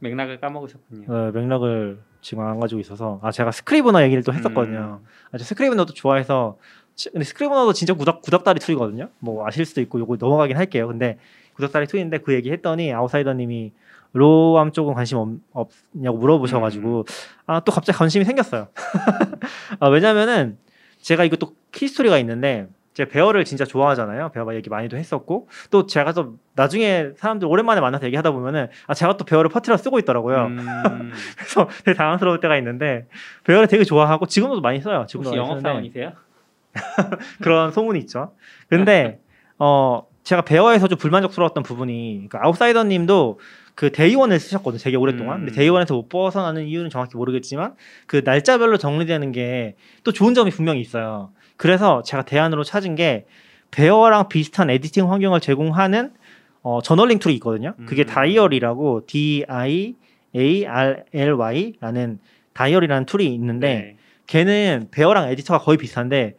맥락을 까먹으셨군요. 어, 맥락을 지금 안 가지고 있어서 아 제가 Scrivener 얘기를 또 했었거든요. 음. 아, 저 Scrivener도 좋아해서 치- 근데 Scrivener도 진짜 구닥 구닥다리 툴이거든요. 뭐 아실 수도 있고 요거 넘어가긴 할게요. 근데 구닥다리 툴인데 그 얘기 했더니 아웃사이더님이 Roam 쪽은 관심 없, 없냐고 물어보셔가지고 아또 갑자기 관심이 생겼어요. [LAUGHS] 아, 왜냐면은 제가 이것도 history가 있는데 제가 Bear를 진짜 좋아하잖아요. Bear 얘기 많이도 했었고 또 제가 또 나중에 사람들 오랜만에 만나서 얘기하다 보면은 아 제가 또 Bear를 퍼트려 쓰고 있더라고요. 음, [LAUGHS] 그래서 되게 당황스러울 때가 있는데 Bear를 되게 좋아하고 지금도 많이 써요. 지금도 혹시 많이 쓰는데 영업 사원이세요? [LAUGHS] 그런 소문이 있죠. 근데 [LAUGHS] 어 제가 Bear에서 좀 불만족스러웠던 부분이 그 아웃사이더님도 그 Day One을 쓰셨거든요. 되게 오랫동안. 음. 근데 Day One에서 못 벗어나는 이유는 정확히 모르겠지만 그 날짜별로 정리되는 게 또 좋은 점이 분명히 있어요. 그래서 제가 대안으로 찾은 게 Bear랑 비슷한 editing 환경을 제공하는 어, journaling 툴이 있거든요. 그게 음. Diarly라고 D I A R L Y라는 다이어리라는 tool이 있는데 네. 걔는 Bear랑 에디터가 거의 비슷한데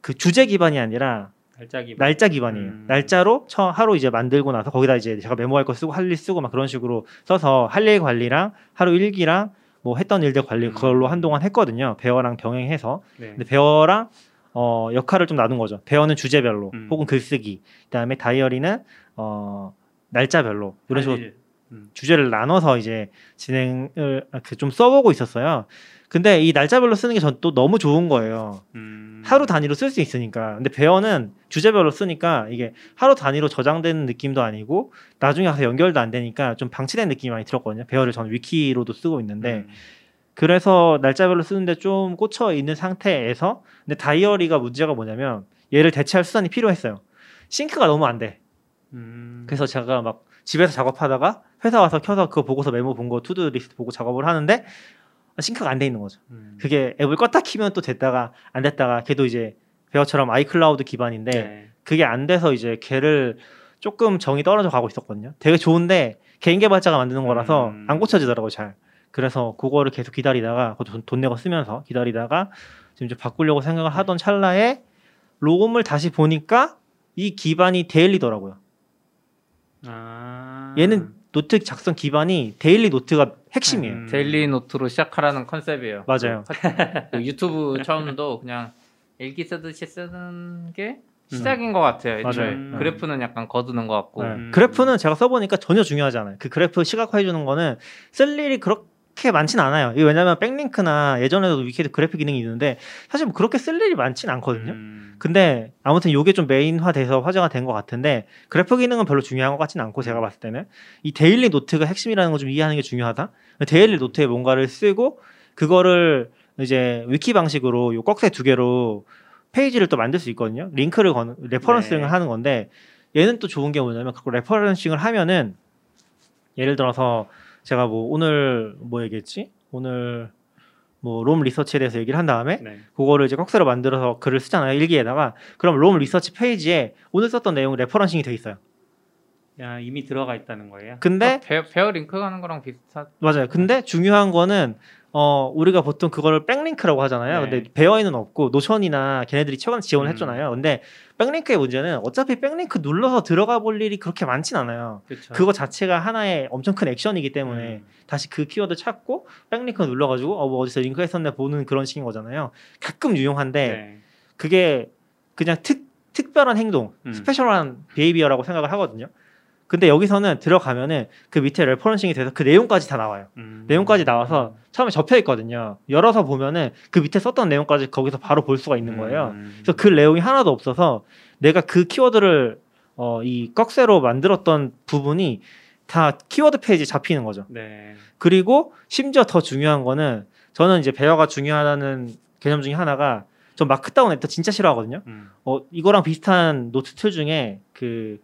그 주제 기반이 아니라 날짜 기반. 날짜 기반이에요. 음. 날짜로 처 하루 이제 만들고 나서 거기다 이제 제가 메모할 거 쓰고 할 일 쓰고 막 그런 식으로 써서 할 일 관리랑 하루 일기랑 뭐 했던 일들 관리 음. 그걸로 한동안 했거든요. Bear랑 병행해서. 네. 근데 Bear랑 어 역할을 좀 나눈 거죠. Bear는 주제별로 음. 혹은 글쓰기. 그다음에 Diarly는 어 날짜별로 이런 식으로 할 일. 음. 주제를 나눠서 이제 진행을 그좀 써보고 있었어요. 근데 이 날짜별로 쓰는 게 전 또 너무 좋은 거예요. 음. 하루 단위로 쓸 수 있으니까. 근데 배어는 주제별로 쓰니까 이게 하루 단위로 저장되는 느낌도 아니고 나중에 가서 연결도 안 되니까 좀 방치된 느낌이 많이 들었거든요. 배어를 저는 위키로도 쓰고 있는데 음. 그래서 날짜별로 쓰는데 좀 꽂혀 있는 상태에서 근데 다이어리가 문제가 뭐냐면 얘를 대체할 수단이 필요했어요. sync가 너무 안 돼. 음. 그래서 제가 막 집에서 작업하다가 회사 와서 켜서 그거 보고서 메모 본 거 to-do list 보고 작업을 하는데 sync가 안 돼 있는 거죠. 음. 그게 앱을 껐다 키면 또 됐다가 안 됐다가 걔도 이제 Bear처럼 iCloud 기반인데 네. 그게 안 돼서 이제 걔를 조금 정이 떨어져 가고 있었거든요. 되게 좋은데 개인 개발자가 만드는 거라서 음. 안 고쳐지더라고요, 잘. 그래서 그거를 계속 기다리다가 그것도 돈, 돈 내고 쓰면서 기다리다가 지금 이제 바꾸려고 생각을 하던 찰나에 Roam을 다시 보니까 이 기반이 daily더라고요. 아. 얘는 노트 작성 기반이 daily 노트가 핵심이에요. 음. daily 노트로 시작하라는 컨셉이에요. 맞아요. 그 유튜브 [LAUGHS] 처음도 그냥 일기 쓰듯이 쓰는 게 시작인 것 같아요. 맞아요. 그래프는 약간 거두는 것 같고. 네. 음. 그래프는 제가 써보니까 전혀 중요하지 않아요. 그 그래프 시각화해 주는 거는 쓸 일이 그렇게 많진 않아요. 이게 왜냐면 backlink나 예전에도 wiki에도 그래프 기능이 있는데 사실 뭐 그렇게 쓸 일이 많진 않거든요. 음. 근데 아무튼 이게 좀 main화돼서 화제가 된 것 같은데 그래프 기능은 별로 중요한 것 같진 않고 제가 봤을 때는 이 daily 노트가 핵심이라는 걸 좀 이해하는 게 중요하다. daily 노트에 뭔가를 쓰고 그거를 이제 위키 방식으로 요 꺽쇠 두 개로 페이지를 또 만들 수 있거든요. 링크를 거는 referencing을 네. 하는 건데 얘는 또 좋은 게 뭐냐면 그거 referencing을 하면은 예를 들어서 제가 뭐 오늘 뭐 얘기했지? 오늘 뭐 Roam Research에 대해서 얘기를 한 다음에 네. 그거를 이제 꺽쇠로 만들어서 글을 쓰잖아요 일기에다가 그럼 Roam Research 페이지에 오늘 썼던 내용 referencing이 돼 있어요. 야 이미 들어가 있다는 거예요. 근데 아, 베어, 베어 링크 가는 거랑 비슷한. 맞아요. 근데 중요한 거는 어 우리가 보통 그거를 backlink라고 하잖아요. 네. 근데 Bear에는 없고 Notion이나 걔네들이 최근 지원을 음. 했잖아요. 근데 backlink의 문제는 어차피 backlink 눌러서 들어가 볼 일이 그렇게 많진 않아요. 그렇죠. 그거 자체가 하나의 엄청 큰 액션이기 때문에 음. 다시 그 키워드 찾고 backlink 눌러가지고 어, 뭐 어디서 링크 했었네 보는 그런 식인 거잖아요. 가끔 유용한데 네. 그게 그냥 특, 특별한 행동, 음. special한 behavior라고 생각을 하거든요. 근데 여기서는 들어가면은 그 밑에 referencing이 돼서 그 내용까지 다 나와요. 음. 내용까지 나와서 처음에 접혀 있거든요. 열어서 보면은 그 밑에 썼던 내용까지 거기서 바로 볼 수가 있는 거예요. 음. 그래서 그 내용이 하나도 없어서 내가 그 키워드를 어, 이 꺽쇠로 만들었던 부분이 다 키워드 페이지에 잡히는 거죠. 네. 그리고 심지어 더 중요한 거는 저는 이제 Bear가 중요하다는 개념 중에 하나가 전 markdown 에디터 진짜 싫어하거든요. 음. 어 이거랑 비슷한 노트 tool 중에 그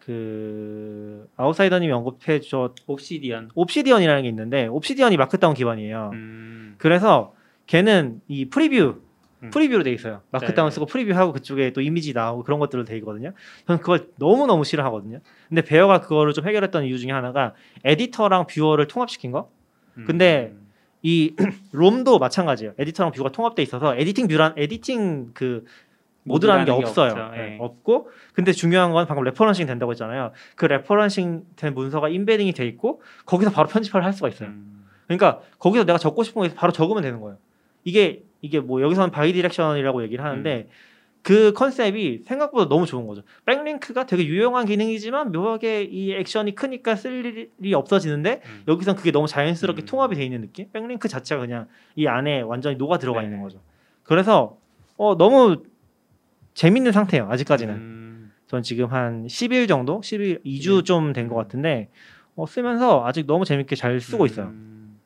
그 아웃사이더님이 언급해 줘 Obsidian. Obsidian이라는 게 있는데 Obsidian이 markdown 기반이에요. 음. 그래서 걔는 이 preview 음. preview로 돼 있어요. markdown 네. 쓰고 preview하고 그쪽에 또 이미지 나오고 그런 것들로 돼 있거든요. 저는 그걸 너무 너무 싫어하거든요. 근데 Bear가 그거를 좀 해결했던 이유 중에 하나가 에디터랑 viewer를 통합시킨 거. 근데 음. 이 [CLEARS THROAT] Roam도 마찬가지예요. 에디터랑 view가 통합돼 있어서 editing view랑 editing 그 모드라는 게게 없어요. 없죠. 네, 예. 없고 근데 중요한 건 방금 referencing 된다고 했잖아요. 그 referencing 된 문서가 embedding이 돼 있고 거기서 바로 편집을 할 수가 있어요. 음. 그러니까 거기서 내가 적고 싶은 거 바로 적으면 되는 거예요. 이게 이게 뭐 여기서는 bi-direction이라고 얘기를 하는데 음. 그 컨셉이 생각보다 너무 좋은 거죠. backlink가 되게 유용한 기능이지만 묘하게 이 액션이 크니까 쓸 일이 없어지는데 음. 여기선 그게 너무 자연스럽게 음. 통합이 돼 있는 느낌? backlink 자체가 그냥 이 안에 완전히 녹아 들어가 네. 있는 거죠. 그래서 어 너무 재밌는 상태예요. 아직까지는. 음. 전 지금 한 10일 정도, 10일, 2주 네. 좀된 것 같은데 어, 쓰면서 아직 너무 재밌게 잘 쓰고 있어요. 음.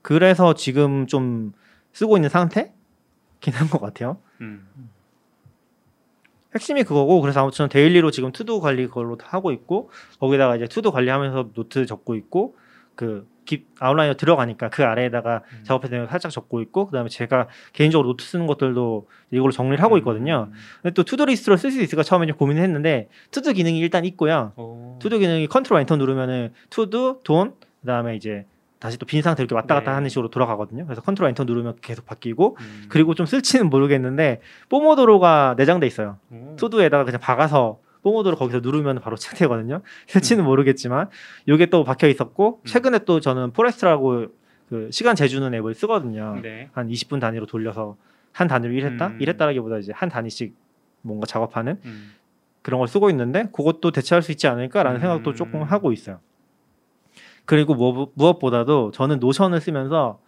그래서 지금 좀 쓰고 있는 상태긴 한 것 같아요. 음. 핵심이 그거고 그래서 아무튼 daily로 지금 to-do 관리 그걸로 다 하고 있고 거기다가 이제 to-do 관리하면서 노트 적고 있고 그 깁- outliner 들어가니까 그 아래에다가 음. 거 살짝 적고 있고 그다음에 제가 개인적으로 노트 쓰는 것들도 이걸로 정리를 하고 있거든요. 음. 근데 또 to-do list로 쓸 수 있을까 처음에 좀 고민을 했는데 to-do 기능이 일단 있고요. 오. to-do 기능이 Control Enter 누르면은 to-do done 그다음에 이제 다시 또 빈 상태 이렇게 왔다 갔다 네. 하는 식으로 돌아가거든요. 그래서 Control Enter 누르면 계속 바뀌고 음. 그리고 좀 쓸지는 모르겠는데 pomodoro가 내장돼 있어요. 오. to-do에다가 그냥 박아서 pomodoro 거기서 누르면 바로 [LAUGHS] 체크되거든요. 쓸지는 모르겠지만 이게 또 박혀 있었고 음. 최근에 또 저는 Forest라고 그 시간 재주는 앱을 쓰거든요. 네. 한 20분 단위로 돌려서 한 단위로 일했다 음. 일했다라기보다 이제 한 단위씩 뭔가 작업하는 음. 그런 걸 쓰고 있는데 그것도 대체할 수 있지 않을까라는 음. 생각도 조금 하고 있어요. 그리고 뭐, 무엇보다도 저는 Notion을 쓰면서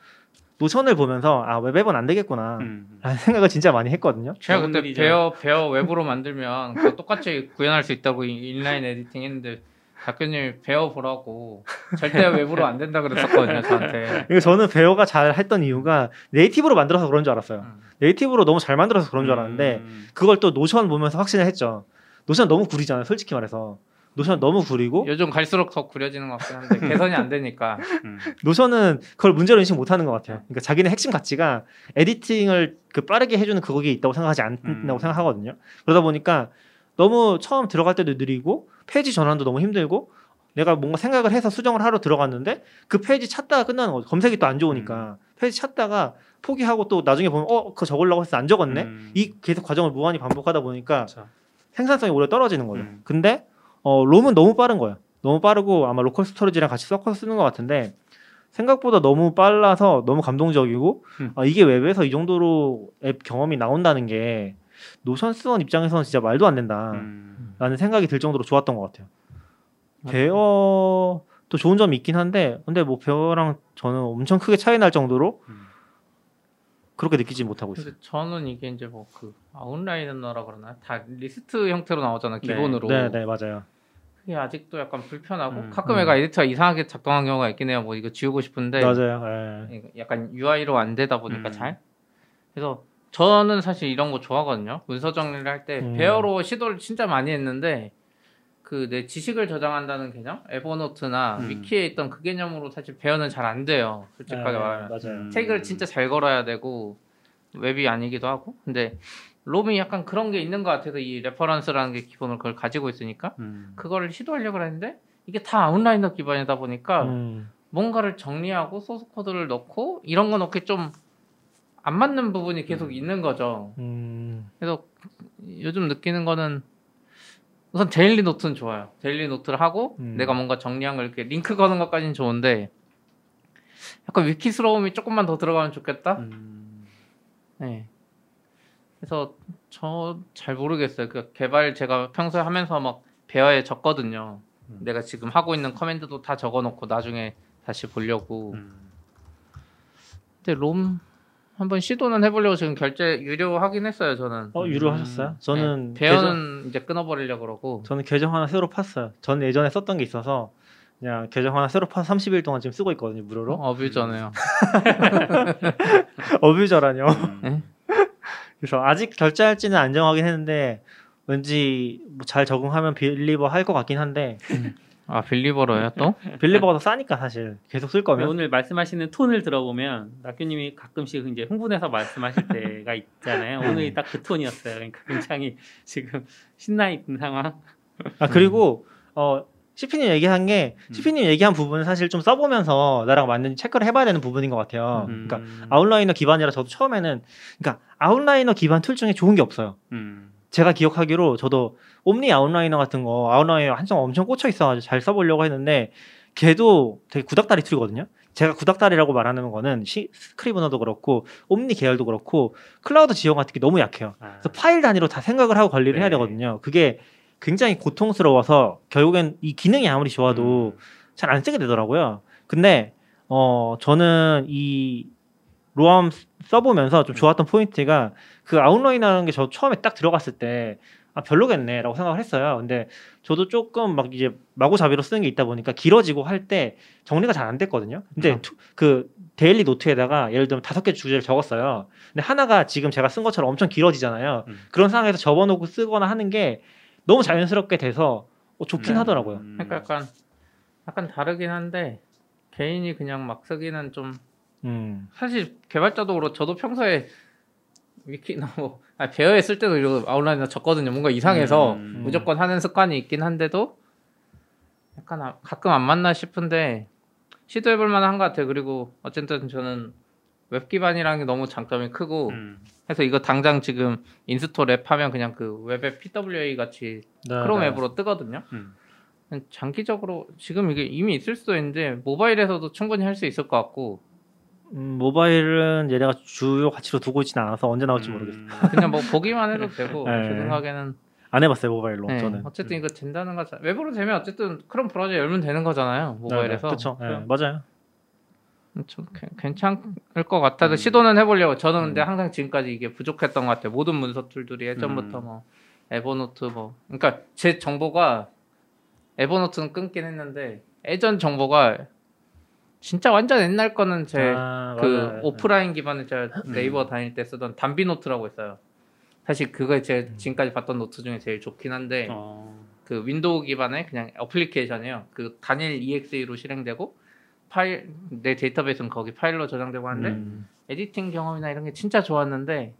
Notion을 보면서 아 web app은 안 되겠구나 음. 라는 생각을 진짜 많이 했거든요. 제가 그때. 베어 베어 웹으로 만들면 그거 똑같이 구현할 수 있다고 인- inline editing 했는데 작가님 Bear 보라고 절대 웹으로 안 된다 그랬었거든요 저한테. 이거 저는 Bear가 잘 했던 이유가 native로 만들어서 그런 줄 알았어요. 음. native로 너무 잘 만들어서 그런 줄 알았는데 음. 그걸 또 Notion 보면서 확신을 했죠. 노션 너무 구리잖아요. 솔직히 말해서 노션 너무 구리고 요즘 갈수록 더 구려지는 것 같긴 한데 개선이 안 되니까. [LAUGHS] 음. 노션은 그걸 문제로 인식 못하는 것 같아요. 그러니까 자기네 핵심 가치가 editing을 그 빠르게 해주는 그거에 있다고 생각하지 않는다고 음. 생각하거든요. 그러다 보니까 너무 처음 들어갈 때도 느리고 페이지 전환도 너무 힘들고 내가 뭔가 생각을 해서 수정을 하러 들어갔는데 그 페이지 찾다가 끝나는 거죠. 검색이 또 안 좋으니까 페이지 찾다가 포기하고 또 나중에 보면 어 그거 적으려고 해서 안 적었네. 음. 이 계속 과정을 무한히 반복하다 보니까 그렇죠. 생산성이 오히려 떨어지는 거죠. 음. 근데 어, 롬은 너무 빠른 거예요. 너무 빠르고 아마 local storage랑 같이 섞어서 쓰는 것 같은데 생각보다 너무 빨라서 너무 감동적이고 음. 아, 이게 웹에서 이 정도로 앱 경험이 나온다는 게 노션 쓰던 입장에서는 진짜 말도 안 된다라는 음. 생각이 들 정도로 좋았던 것 같아요. 베어도 좋은 점이 있긴 한데 근데 뭐 베어랑 저는 엄청 크게 차이 날 정도로 음. 그렇게 느끼지 못하고 있어요. 저는 이게 이제 뭐 그 outliner라 그러나 다 리스트 형태로 나오잖아 네. 기본으로. 네, 네 맞아요. 그게 아직도 약간 불편하고 음. 가끔 음. 얘가 에디터가 이상하게 작동한 경우가 있긴 해요. 뭐 이거 지우고 싶은데 맞아요. 예. 이거 약간 UI로 안 되다 보니까 음. 잘. 그래서 저는 사실 이런 거 좋아하거든요. 문서 정리를 할때 음. 베어로 시도를 진짜 많이 했는데 그 내 지식을 저장한다는 개념, 에버노트나 음. 위키에 있던 그 개념으로 사실 베어는 잘안 돼요. 솔직하게 예, 말하면 맞아요. 음. tag을 진짜 잘 걸어야 되고 웹이 아니기도 하고. 근데 롬이 약간 그런 게 있는 것 같아서 이 reference라는 게 기본으로 그걸 가지고 있으니까 음. 그거를 시도하려고 했는데 이게 다 outliner 기반이다 보니까 음. 뭔가를 정리하고 소스 코드를 넣고 이런 거 넣기 좀 안 맞는 부분이 계속 음. 있는 거죠. 음. 그래서 요즘 느끼는 거는 우선 daily note는 좋아요. daily note를 하고 음. 내가 뭔가 정리한 걸 이렇게 링크 거는 것까지는 좋은데 약간 위키스러움이 조금만 더 들어가면 좋겠다. 음. 네. 그래서 저 잘 모르겠어요. 그 개발 제가 평소에 하면서 막 베어에 적거든요. 음. 내가 지금 하고 있는 커맨드도 다 적어놓고 나중에 다시 보려고. 음. 근데 롬 한번 시도는 해보려고 지금 결제 유료 하긴 했어요. 저는. 어 유료하셨어요? 저는 네, 베어는 이제 끊어버리려 고 그러고. 저는 계정 하나 새로 팠어요. 저는 예전에 썼던 게 있어서 그냥 계정 하나 새로 파서 30일 동안 지금 쓰고 있거든요 무료로. 어뷰잖아요. [LAUGHS] 어뷰저라뇨. 음. [LAUGHS] 그래서 아직 결제할지는 안 정하긴 했는데 왠지 뭐 잘 적응하면 빌리버 할 것 같긴 한데 아 빌리버로요 또? [LAUGHS] 빌리버가 더 싸니까 사실 계속 쓸 거면 오늘 말씀하시는 톤을 들어보면 낙규님이 가끔씩 이제 흥분해서 말씀하실 [LAUGHS] 때가 있잖아요. 오늘이 딱 그 톤이었어요. 그러니까 굉장히 지금 신나 있는 상황. 아 그리고 어 CP님 얘기한 게 음. CP님 얘기한 부분은 사실 좀 써보면서 나랑 맞는지 체크를 해봐야 되는 부분인 것 같아요. 음. 그러니까 outliner 기반이라 저도 처음에는 그러니까 outliner 기반 tool 중에 좋은 게 없어요. 음. 제가 기억하기로 저도 옴니 아웃라이너 같은 거 outliner 한참 엄청 꽂혀 있어가지고 잘 써보려고 했는데 걔도 되게 구닥다리 tool이거든요. 제가 구닥다리라고 말하는 거는 시, 스크리브너도 그렇고 옴니 계열도 그렇고 클라우드 지향 같은 게 너무 약해요. 아. 그래서 파일 단위로 다 생각을 하고 관리를 해야 네. 되거든요. 그게 굉장히 고통스러워서 결국엔 이 기능이 아무리 좋아도 음. 잘안 쓰게 되더라고요. 근데 어 저는 이 로암 써보면서 좀 좋았던 포인트가 그 아웃라인하는 게 저 처음에 딱 들어갔을 때 아, 별로겠네라고 생각을 했어요. 근데 저도 조금 막 이제 마구잡이로 쓰는 게 있다 보니까 길어지고 할 때 정리가 잘 안 됐거든요. 근데. 투- 그 daily note에다가 예를 들면 다섯 개 주제를 적었어요. 근데 하나가 지금 제가 쓴 것처럼 엄청 길어지잖아요. 음. 그런 상황에서 접어놓고 쓰거나 하는 게 너무 자연스럽게 돼서 어, 좋긴 네. 하더라고요. 음. 그러니까 약간 약간 다르긴 한데 개인이 그냥 막 쓰기는 좀 음. 사실 개발자도 그렇고 저도 평소에 위키나 뭐 아니, 베어에 쓸 때도 이런 아웃라인이나 적거든요. 뭔가 이상해서 음. 무조건 하는 습관이 있긴 한데도 약간 아- 가끔 안 맞나 싶은데 시도해볼 만한 것 같아요. 그리고 어쨌든 저는 웹 기반이라는 게 너무 장점이 크고 음. 해서 이거 당장 지금 install app 하면 그냥 그 웹앱 PWA 같이 네, 크롬 네. 앱으로 뜨거든요. 음. 장기적으로 지금 이게 이미 있을 수도 있는데 모바일에서도 충분히 할 수 있을 것 같고 음, 모바일은 얘네가 주요 가치로 두고 있지는 않아서 언제 나올지 음. 모르겠어요. 그냥 뭐 [LAUGHS] 보기만 해도 되고 네. 제 생각에는 안 해봤어요 모바일로 네, 저는. 어쨌든 이거 된다는 거 웹으로 되면 어쨌든 크롬 브라우저 열면 되는 거잖아요 모바일에서 그렇죠. 맞아요. 좀 괜- 괜찮을 것 같아서 음. 시도는 해보려고 저는 근데 항상 지금까지 이게 부족했던 것 같아요 모든 문서 tool들이 예전부터 음. 뭐 에버노트 뭐 그러니까 제 정보가 에버노트는 끊긴 했는데 예전 정보가 진짜 완전 옛날 거는 제 아, 그 맞아요. 오프라인 기반의 제가 네이버 다닐 때 쓰던 담비 노트라고 있어요. 사실 그거 제 지금까지 봤던 노트 중에 제일 좋긴 한데 어. 그 윈도우 기반의 그냥 어플리케이션이에요. 그 단일 EXE로 실행되고 파일 내 데이터베이스는 거기 파일로 저장되고 하는데 음. editing 경험이나 이런 게 진짜 좋았는데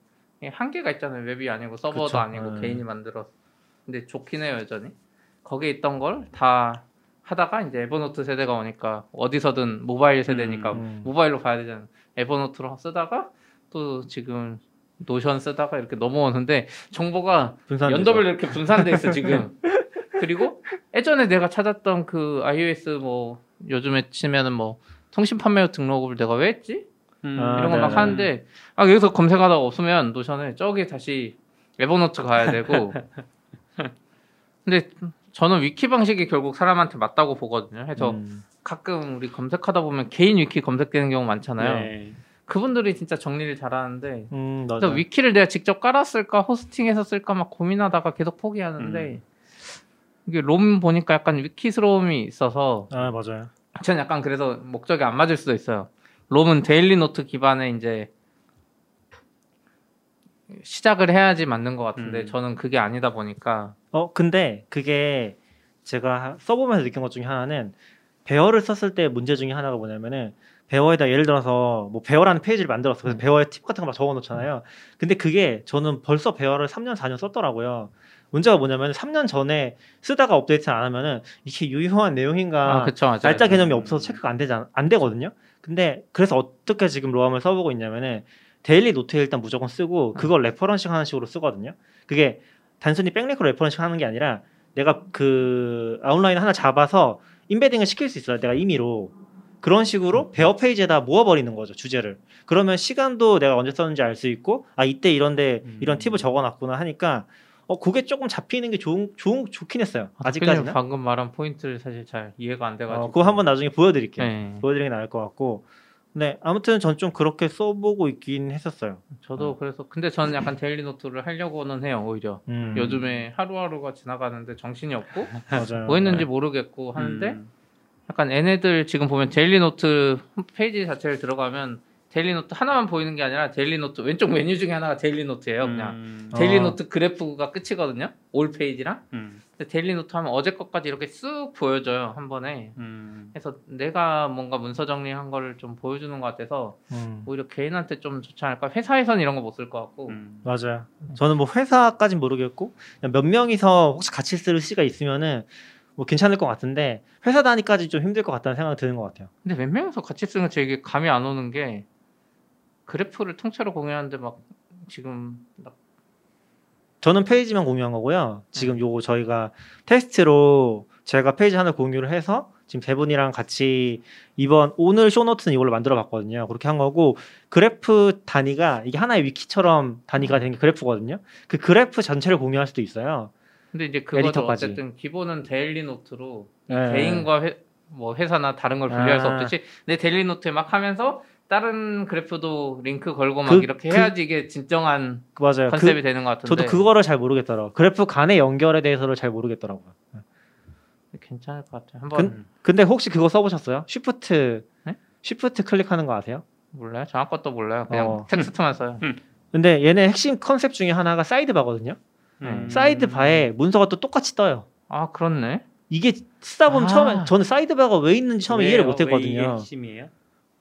한계가 있잖아요. 웹이 아니고 서버도 그쵸. 아니고 음. 개인이 만들어. 근데 좋긴 해요 여전히. 거기에 있던 걸 다 하다가 이제 에버노트 세대가 오니까 어디서든 모바일 세대니까 음. 모바일로 봐야 되잖아요. 에버노트로 쓰다가 또 지금 노션 쓰다가 이렇게 넘어오는데 정보가 분산돼서. 연도별로 이렇게 분산돼 있어 [LAUGHS] 지금. 그리고 예전에 내가 찾았던 그 iOS 뭐 요즘에 치면은 뭐 통신 판매업 등록을 내가 왜 했지? 음. 아, 이런 거막 네네. 하는데 아 여기서 검색하다가 없으면 노션에 저기 다시 에버노트 가야 되고 [LAUGHS] 근데 저는 위키 방식이 결국 사람한테 맞다고 보거든요. 해서 음. 가끔 우리 검색하다 보면 개인 위키 검색되는 경우 많잖아요. 네. 그분들이 진짜 정리를 잘하는데 음, 그래서. 위키를 내가 직접 깔았을까 호스팅해서 쓸까 막 고민하다가 계속 포기하는데 음. 이게 롬 보니까 약간 위키스러움이 있어서 아 맞아요. 전 약간 그래서 목적이 안 맞을 수도 있어요. 롬은 daily note 기반의 이제 시작을 해야지 맞는 것 같은데 음. 저는 그게 아니다 보니까 어 근데 그게 제가 써보면서 느낀 것 중에 하나는 Bear를 썼을 때 문제 중에 하나가 뭐냐면은 Bear에다 예를 들어서 뭐 Bear라는 페이지를 만들었어. 그래서 음. Bear에 팁 같은 거 막 적어놓잖아요. 근데 그게 저는 벌써 Bear를 3년 4년 썼더라고요. 문제가 뭐냐면 3년 전에 쓰다가 업데이트 안 하면은 이게 유효한 내용인가 아, 그쵸. 날짜 개념이 음. 없어서 체크가 안 되지 않, 안 되거든요. 근데 그래서 어떻게 지금 Roam을 써보고 있냐면은 daily note에 일단 무조건 쓰고 그걸 referencing 하는 식으로 쓰거든요. 그게 단순히 backlink로 referencing 하는 게 아니라 내가 그 outline 하나 잡아서 embedding을 시킬 수 있어요. 내가 임의로 그런 식으로 Bear 페이지에다 모아버리는 거죠 주제를. 그러면 시간도 내가 언제 썼는지 알 수 있고 아 이때 이런데 음. 이런 팁을 적어놨구나 하니까 어 그게 조금 잡히는 게 좋은 좋은 좋긴 했어요. 아, 아직까지는. 방금 말한 포인트를 사실 잘 이해가 안 돼가지고 어, 그거 한번 나중에 보여드릴게요. 네. 보여드리는 게 나을 것 같고. 네, 아무튼 전 좀 그렇게 써보고 있긴 했었어요. 저도 그래서 근데 저는 약간 daily note를 하려고는 해요 오히려 음, 요즘에 하루하루가 지나가는데 정신이 없고 [LAUGHS] 맞아요. 뭐 했는지 모르겠고 하는데 음. 약간 얘네들 지금 보면 daily note 페이지 자체를 들어가면 daily note 하나만 보이는 게 아니라 daily note 왼쪽 메뉴 중에 하나가 daily note예요 그냥 음. daily 어. 노트 그래프가 끝이거든요 all page랑 음. 근데 daily note 하면 어제 것까지 이렇게 쓱 보여줘요 한 번에 음. 그래서 내가 뭔가 문서 정리한 거를 좀 보여주는 것 같아서 음, 오히려 개인한테 좀 좋지 않을까 회사에선 이런 거 못 쓸 것 같고 음. 맞아요. 저는 뭐 회사까진 모르겠고 그냥 몇 명이서 혹시 같이 쓸 시가 있으면은 뭐 괜찮을 것 같은데 회사 단위까지 좀 힘들 것 같다는 생각이 드는 것 같아요. 근데 몇 명이서 같이 쓰는 게 이게 감이 안 오는 게 그래프를 통째로 공유하는데 막 지금 막 저는 페이지만 공유한 거고요. 지금 요거 저희가 테스트로 제가 페이지 하나 공유를 해서 지금 세 분이랑 같이 이번 오늘 show note는 이걸로 만들어 봤거든요. 그렇게 한 거고 그래프 단위가 이게 하나의 위키처럼 단위가 되는 게 그래프거든요. 그 그래프 전체를 공유할 수도 있어요. 근데 이제 그거도. 어쨌든 기본은 daily note로 네. 개인과 회, 뭐 회사나 다른 걸 분리할 수 아. 없듯이 내 daily note에 막 하면서 다른 그래프도 링크 걸고 막 그- 이렇게 그- 해야지 이게 진정한 맞아요. 컨셉이 그, 되는 것 같은데 저도 그거를 잘 모르겠더라고요. 그래프 간의 연결에 대해서를 잘 모르겠더라고요. 괜찮을 것 같아요. 한번 근- 근데 혹시 그거 써보셨어요? shift 네? shift 클릭하는 거 아세요? 몰라요. 정확 것도 몰라요. 그냥 어. 텍스트만 써요. 근데 얘네 핵심 컨셉 중에 하나가 sidebar거든요. 음. sidebar에 문서가 또 똑같이 떠요. 아 그렇네. 이게 쓰다 보면 아. 처음에 저는 sidebar가 왜 있는지 처음에 이해를 왜요? 왜 이게 못했거든요. 핵심이에요?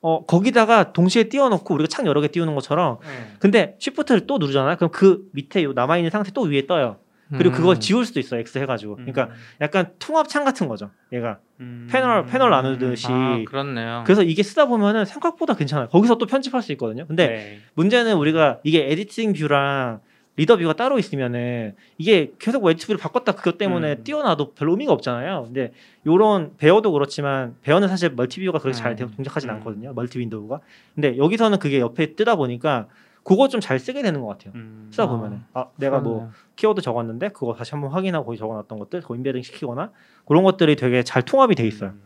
어 거기다가 동시에 띄워놓고 우리가 창 여러 개 띄우는 것처럼 네. 근데 shift를 또 누르잖아요. 그럼 그 밑에 남아 있는 상태 또 위에 떠요. 그리고 음. 그걸 지울 수도 있어 X 해가지고. 그러니까 약간 통합창 같은 거죠. 얘가 음. 패널 패널 나누듯이. 아 그렇네요. 그래서 이게 쓰다 보면은 생각보다 괜찮아요. 거기서 또 편집할 수 있거든요. 근데 네. 문제는 우리가 이게 editing view랑 reader view가 따로 있으면은 이게 계속 뭐 edit view를 바꿨다 그것 때문에 음. 띄워놔도 별로 의미가 없잖아요. 근데 요런 Bear도 그렇지만 Bear는 사실 multi view가 그렇게 잘 음. 동작하진 음. 않거든요. multi window가. 근데 여기서는 그게 옆에 뜨다 보니까 그거 좀 잘 쓰게 되는 것 같아요. 음. 쓰다 아, 보면은 아 내가 뭐. 키워드 적었는데 그거 다시 한번 확인하고 거기 적어놨던 것들 그 embedding 시키거나 그런 것들이 되게 잘 통합이 돼 있어요. 음.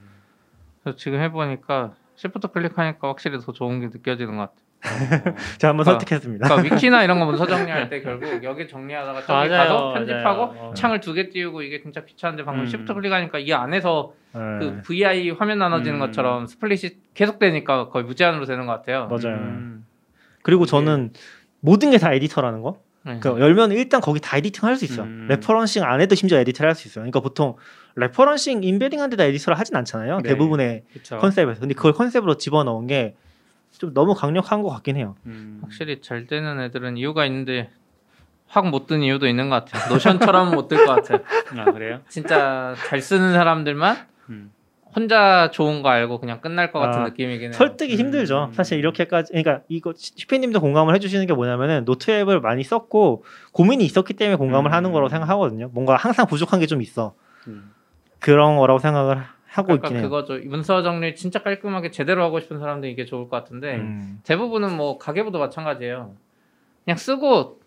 그래서 지금 해보니까 shift 클릭하니까 확실히 더 좋은 게 느껴지는 것 같아요. [LAUGHS] 제가 한번 아, 선택했습니다. 그러니까 [LAUGHS] 위키나 이런 거 문서 정리할 때 결국 여기 정리하다가 저기 맞아요, 가서 편집하고 맞아요. 어. 창을 두 개 띄우고 이게 진짜 귀찮은데 방금 음. shift 클릭하니까 이 안에서 네. 그 VI 화면 나눠지는 음. 것처럼 split이 계속 되니까 거의 무제한으로 되는 것 같아요. 맞아요. 음. 그리고 저는 모든 게 다 editor라는 거. 네. 그러니까 열면 일단 거기 다 editing 할 수 있어. 음. referencing 안에도 심지어 edit를 할 수 있어요. 그러니까 보통 referencing embedding 한 데다 editor를 하진 않잖아요. 네. 대부분의 그쵸. 컨셉에서. 근데 그걸 컨셉으로 집어넣은 게 좀 너무 강력한 것 같긴 해요. 음. 확실히 잘 되는 애들은 이유가 있는데 확 못 뜬 이유도 있는 것 같아요. Notion처럼 못 뜰 것 같아요. 아 그래요? 진짜 잘 쓰는 사람들만 음. 혼자 좋은 거 알고 그냥 끝날 것 같은 아, 느낌이긴 해요. 설득이 음. 힘들죠. 사실 이렇게까지 그러니까 이거 시피님도 공감을 해주시는 게 뭐냐면은 노트 앱을 많이 썼고 고민이 있었기 때문에 공감을 음. 하는 거라고 생각하거든요. 뭔가 항상 부족한 게 좀 있어. 음. 그런 거라고 생각을 하고 그러니까 있긴 해요. 그거죠. 문서 정리 진짜 깔끔하게 제대로 하고 싶은 사람들 이게 좋을 것 같은데 음. 대부분은 뭐 가계부도 마찬가지예요. 그냥 쓰고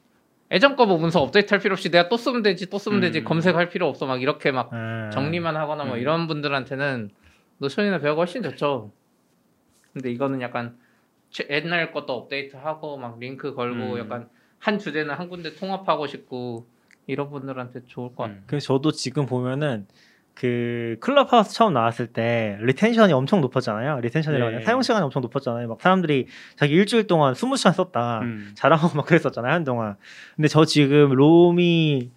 예전 거 뭐 문서 업데이트 할 필요 없이 내가 또 쓰면 되지 또 쓰면 되지 음. 검색할 필요 없어 막 이렇게 막 음. 정리만 하거나 뭐 음. 이런 분들한테는 노션이나 배우가 훨씬 좋죠. 근데 이거는 약간 최- 옛날 것도 업데이트하고 막 링크 걸고 음. 약간 한 주제는 한 군데 통합하고 싶고 이런 분들한테 좋을 것 같아요. 음. 그래서 저도 지금 보면은 그 클럽하우스 처음 나왔을 때 retention이 엄청 높았잖아요. retention이라고 네. 사용 시간이 엄청 높았잖아요. 막 사람들이 자기 일주일 동안 20시간 썼다. 음. 자랑하고 막 그랬었잖아요 한동안. 근데 저 지금 Roam이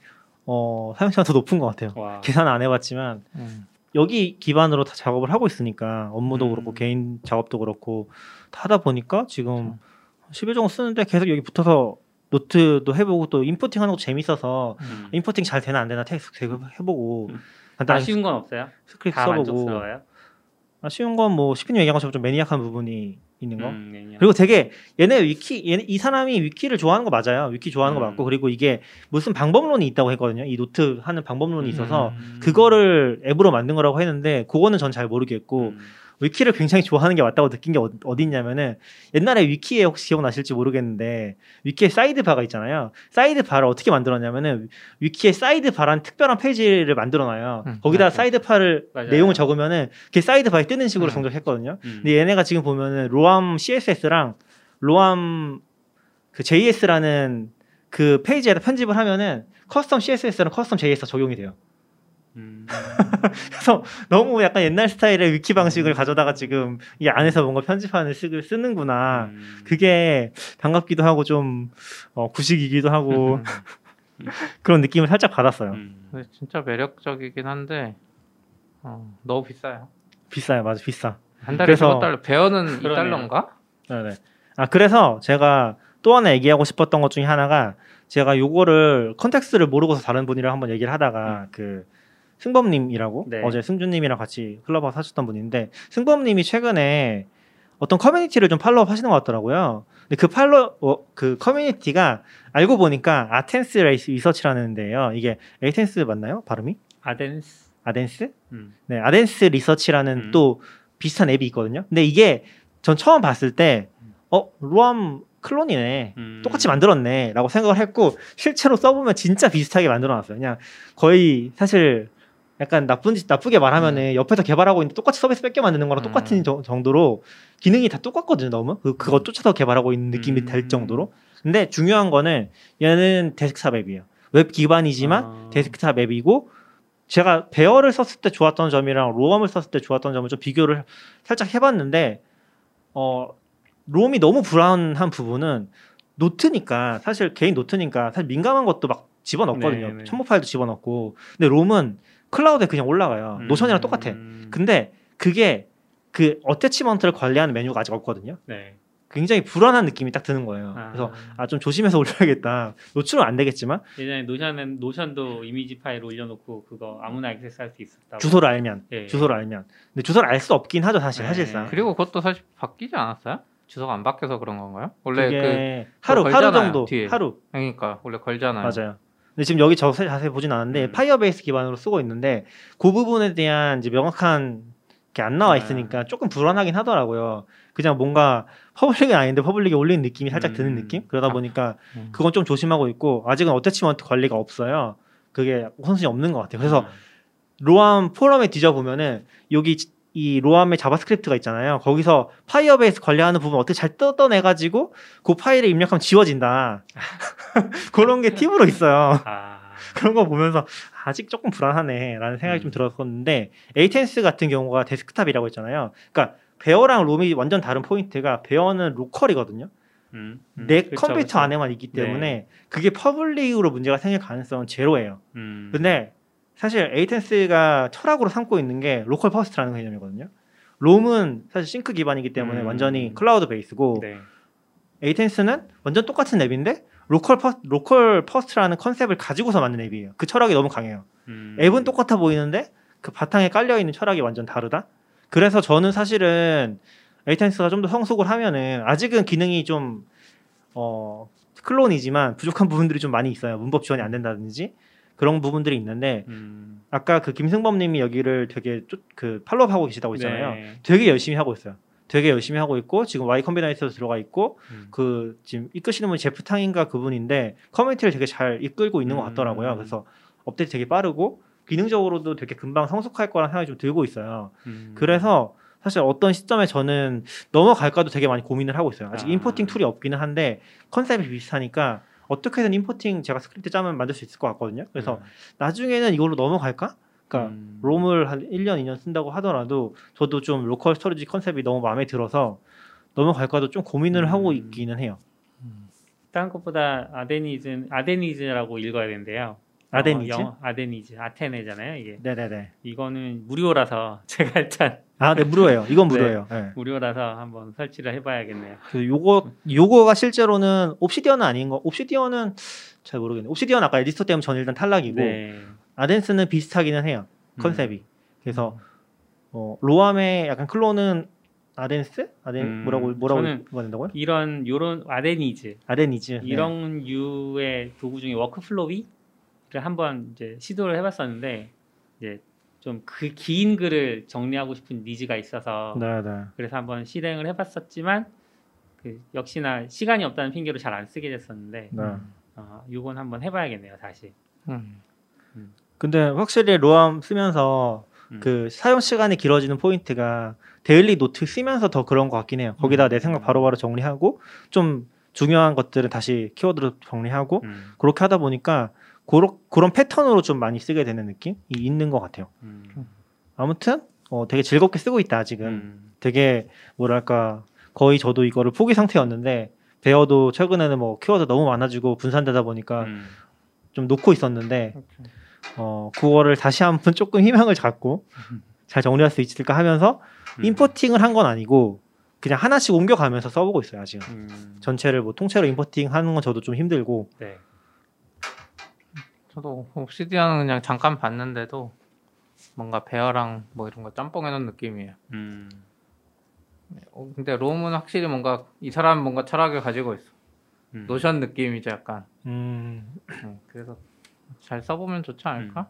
어, 사용 시간 더 높은 것 같아요. 와. 계산 안 해봤지만 음. 여기 기반으로 다 작업을 하고 있으니까 업무도 음. 그렇고 개인 작업도 그렇고 다 하다 보니까 지금 그렇죠. 10일 정도 쓰는데 계속 여기 붙어서 노트도 해보고 또 importing 하는 것도 재밌어서 음. importing 잘 되나 안 되나 테스트 해보고 음. 간단히 아쉬운 건 없어요? 스크립트 다 써보고 만족스러워요? 아쉬운 건 뭐 시피님 얘기한 것처럼 좀 maniac한 부분이 있는 거 음, 네, 네. 그리고 되게 얘네 위키 얘네 이 사람이 위키를 좋아하는 거 맞아요 위키 좋아하는 거 음. 맞고 그리고 이게 무슨 방법론이 있다고 했거든요 이 노트 하는 방법론이 있어서 음. 그거를 앱으로 만든 거라고 했는데 그거는 전 잘 모르겠고 음. 위키를 굉장히 좋아하는 게 맞다고 느낀 게 어, 어디 있냐면은 옛날에 위키에 혹시 기억나실지 모르겠는데 위키에 sidebar가 있잖아요. sidebar를 어떻게 만들었냐면은 위키에 sidebar란 특별한 페이지를 만들어놔요. 음, 거기다 맞아요. sidebar를 맞아요. 내용을 적으면은 그게 sidebar에 뜨는 식으로 음. 동작했거든요. 음. 근데 얘네가 지금 보면은 Roam CSS랑 Roam 그 JS라는 그 페이지에다 편집을 하면은 custom CSS랑 custom JS가 적용이 돼요. 음. [LAUGHS] 그래서 너무 약간 옛날 스타일의 위키 방식을 가져다가 지금 이 안에서 뭔가 편집하는 식을 쓰는구나. 음. 그게 반갑기도 하고 좀 어, 구식이기도 하고 [LAUGHS] 그런 느낌을 살짝 받았어요. 음. 진짜 매력적이긴 한데 어, 너무 비싸요. 비싸요, 맞아, 비싸. 한 달에 그래서- 15달러. 배어는. 2달러인가? 네네. 아 그래서 제가 또 하나 얘기하고 싶었던 것 중에 하나가 제가 요거를 context를 모르고서 다른 분이랑 한번 얘기를 하다가 그 승범님이라고 네. 어제 승준님이랑 같이 클럽하우스 하셨던 분인데 승범님이 최근에 어떤 커뮤니티를 좀 follow 하시는 것 같더라고요. 근데 그 follow 어, 그 커뮤니티가 알고 보니까 Athens 레이스 Research라는 데예요. 이게 Athens 맞나요? 발음이? Athens. Athens? 음. 네, Athens Research라는 음. 또 비슷한 앱이 있거든요. 근데 이게 전 처음 봤을 때, 어, Roam clone이네. 음. 똑같이 만들었네. 라고 생각을 했고, 실제로 써보면 진짜 비슷하게 만들어 놨어요. 그냥 거의 사실 약간 나쁜 짓 나쁘게 말하면은 옆에서 개발하고 있는데 똑같이 서비스 뺏겨 만드는 거랑 음. 똑같은 정- 정도로 기능이 다 똑같거든요 너무 그, 그거 쫓아서 개발하고 있는 느낌이 음. 될 정도로 근데 중요한 거는 얘는 데스크탑 앱이에요 웹 기반이지만 아. 데스크탑 앱이고 제가 Bear를 썼을 때 좋았던 점이랑 Roam을 썼을 때 좋았던 점을 좀 비교를 살짝 해봤는데 어 Roam이 너무 불안한 부분은 노트니까 사실 개인 노트니까 사실 민감한 것도 막 집어넣거든요. 네, 네. 첨부 파일도 집어넣고 근데 Roam은 클라우드에 그냥 올라가요. 음. Notion이랑 똑같아. 근데 그게 그 attachment를 관리하는 메뉴가 아직 없거든요. 네. 굉장히 불안한 느낌이 딱 드는 거예요. 아. 그래서 아 좀 조심해서 [LAUGHS] 올려야겠다. 노출은 안 되겠지만 예전에 Notion은 Notion도 이미지 파일 올려놓고 그거 아무나 access할 수 있었다고. 주소를 알면 예. 주소를 알면 근데 주소를 알 수 없긴 하죠 사실 네. 사실상. 그리고 그것도 사실 바뀌지 않았어요? 주소가 안 바뀌어서 그런 건가요? 원래 그 하루 하루 걸잖아요, 정도 뒤에. 하루 그러니까 원래 걸잖아요. 맞아요. 근데 지금 여기 저 자세히 보진 않았는데 음. Firebase 기반으로 쓰고 있는데 그 부분에 대한 이제 명확한 게 안 나와 아. 있으니까 조금 불안하긴 하더라고요. 그냥 뭔가 public은 아닌데 public에 올린 느낌이 살짝 드는 음. 느낌? 그러다 보니까 음. 그건 좀 조심하고 있고 아직은 attachment 관리가 없어요. 그게 우선순위 없는 것 같아요. 그래서 Roam 포럼에 뒤져보면은 여기 이 Roam의 JavaScript가 있잖아요. 거기서 Firebase 관리하는 부분 어떻게 잘 뜯어내가지고 그 파일에 입력하면 지워진다. [LAUGHS] 그런 게 팁으로 있어요. 아. [LAUGHS] 그런 거 보면서 아직 조금 불안하네라는 생각이 좀 음. 들었었는데 Athens 같은 경우가 desktop이라고 했잖아요. 그러니까 Bear랑 Roam이 완전 다른 포인트가 Bear는 local이거든요. 음, 음. 내 그쵸, 컴퓨터 그쵸. 안에만 있기 때문에 네. 그게 public으로 문제가 생길 가능성은 제로예요. 음. 근데 사실 Athens가 철학으로 삼고 있는 게 local first라는 개념이거든요. Roam은 사실 싱크 기반이기 때문에 음. 완전히 클라우드 base고 네. Athens는 완전 똑같은 앱인데 local fir- local first라는 컨셉을 가지고서 만든 앱이에요. 그 철학이 너무 강해요. 음. 앱은 똑같아 보이는데 그 바탕에 깔려 있는 철학이 완전 다르다. 그래서 저는 사실은 Athens가 좀 더 성숙을 하면은 아직은 기능이 좀 어, clone이지만 부족한 부분들이 좀 많이 있어요. 문법 지원이 안 된다든지 그런 부분들이 있는데 음. 아까 그 김승범님이 여기를 되게 쫓- 그 follow하고 계시다고 했잖아요. 네. 되게 열심히 하고 있어요. 되게 열심히 하고 있고 지금 Y 컴비나이트에도 들어가 있고 음. 그 지금 이끄시는 분이 Jeff Tang인가 그분인데 커뮤니티를 되게 잘 이끌고 있는 것 음. 같더라고요. 그래서 업데이트 되게 빠르고 기능적으로도 되게 금방 성숙할 거라는 생각이 좀 들고 있어요. 음. 그래서 사실 어떤 시점에 저는 넘어갈까도 되게 많이 고민을 하고 있어요. 아직 아. importing tool이 없기는 한데 컨셉이 비슷하니까 어떻게든 importing 제가 스크립트 짜면 만들 수 있을 것 같거든요. 그래서 음. 나중에는 이걸로 넘어갈까? 그러니까 음. Roam을 한 1년, 2년 쓴다고 하더라도 저도 좀 local storage 컨셉이 너무 마음에 들어서 넘어갈까도 좀 고민을 음. 하고 있기는 해요. 다른 것보다 Athens Athens라고 읽어야 된대요. Athens? 어, 영어, Athens 아테네잖아요. 이게 네네네. 이거는 무료라서 [LAUGHS] 제가 일단 아, 네, 무료예요. 이건 [LAUGHS] 무료예요. 네. 무료라서 한번 설치를 해봐야겠네요. 그 요거 요거가 실제로는 Obsidian은 아닌 거. Obsidian은 잘 모르겠네. Obsidian 아까 에디스토 때문에 전 일단 탈락이고 네. Athens는 비슷하기는 해요. 컨셉이. 음. 그래서 어, Roam의 약간 clone은 Athens? Athen- 음, 뭐라고 뭐라고 된다고요? 이런 요런 Athens Athens. 네. 이런 유의 도구 중에 Workflowy를 한번 이제 시도를 해봤었는데 이제 좀 그 긴 글을 정리하고 싶은 needs가 있어서 네, 네. 그래서 한번 실행을 해봤었지만 그 역시나 시간이 없다는 핑계로 잘 안 쓰게 됐었는데 네. 어, 요건 한번 해봐야겠네요 다시. 음. 근데 확실히 Roam 쓰면서 음. 그 사용 시간이 길어지는 포인트가 daily note 쓰면서 더 그런 것 같긴 해요. 거기다 내 생각 바로바로 정리하고 좀 중요한 것들은 다시 키워드로 정리하고 음, 그렇게 하다 보니까 그런 그런 패턴으로 좀 많이 쓰게 되는 느낌이 있는 것 같아요. 음, 아무튼 어, 되게 즐겁게 쓰고 있다 아직은. 음, 되게 뭐랄까 거의 저도 이거를 포기 상태였는데 베어도 최근에는 뭐 키워드 너무 많아지고 분산되다 보니까 음. 좀 놓고 있었는데 어 그거를 다시 한번 조금 희망을 갖고 잘 정리할 수 있을까 하면서 음. 임포팅을 한 건 아니고 그냥 하나씩 옮겨가면서 써보고 있어요 아직은 음, 전체를 뭐 통째로 임포팅 하는 건 저도 좀 힘들고 네. 저도 Obsidian은 그냥 잠깐 봤는데도 뭔가 Bear랑 뭐 이런 거 짬뽕 해놓은 느낌이에요. 음, 어, 근데 Roam은 확실히 뭔가 이 사람 뭔가 철학을 가지고 있어. 음. Notion 느낌이죠 약간. 음 음, 그래서 잘 써보면 좋지 않을까?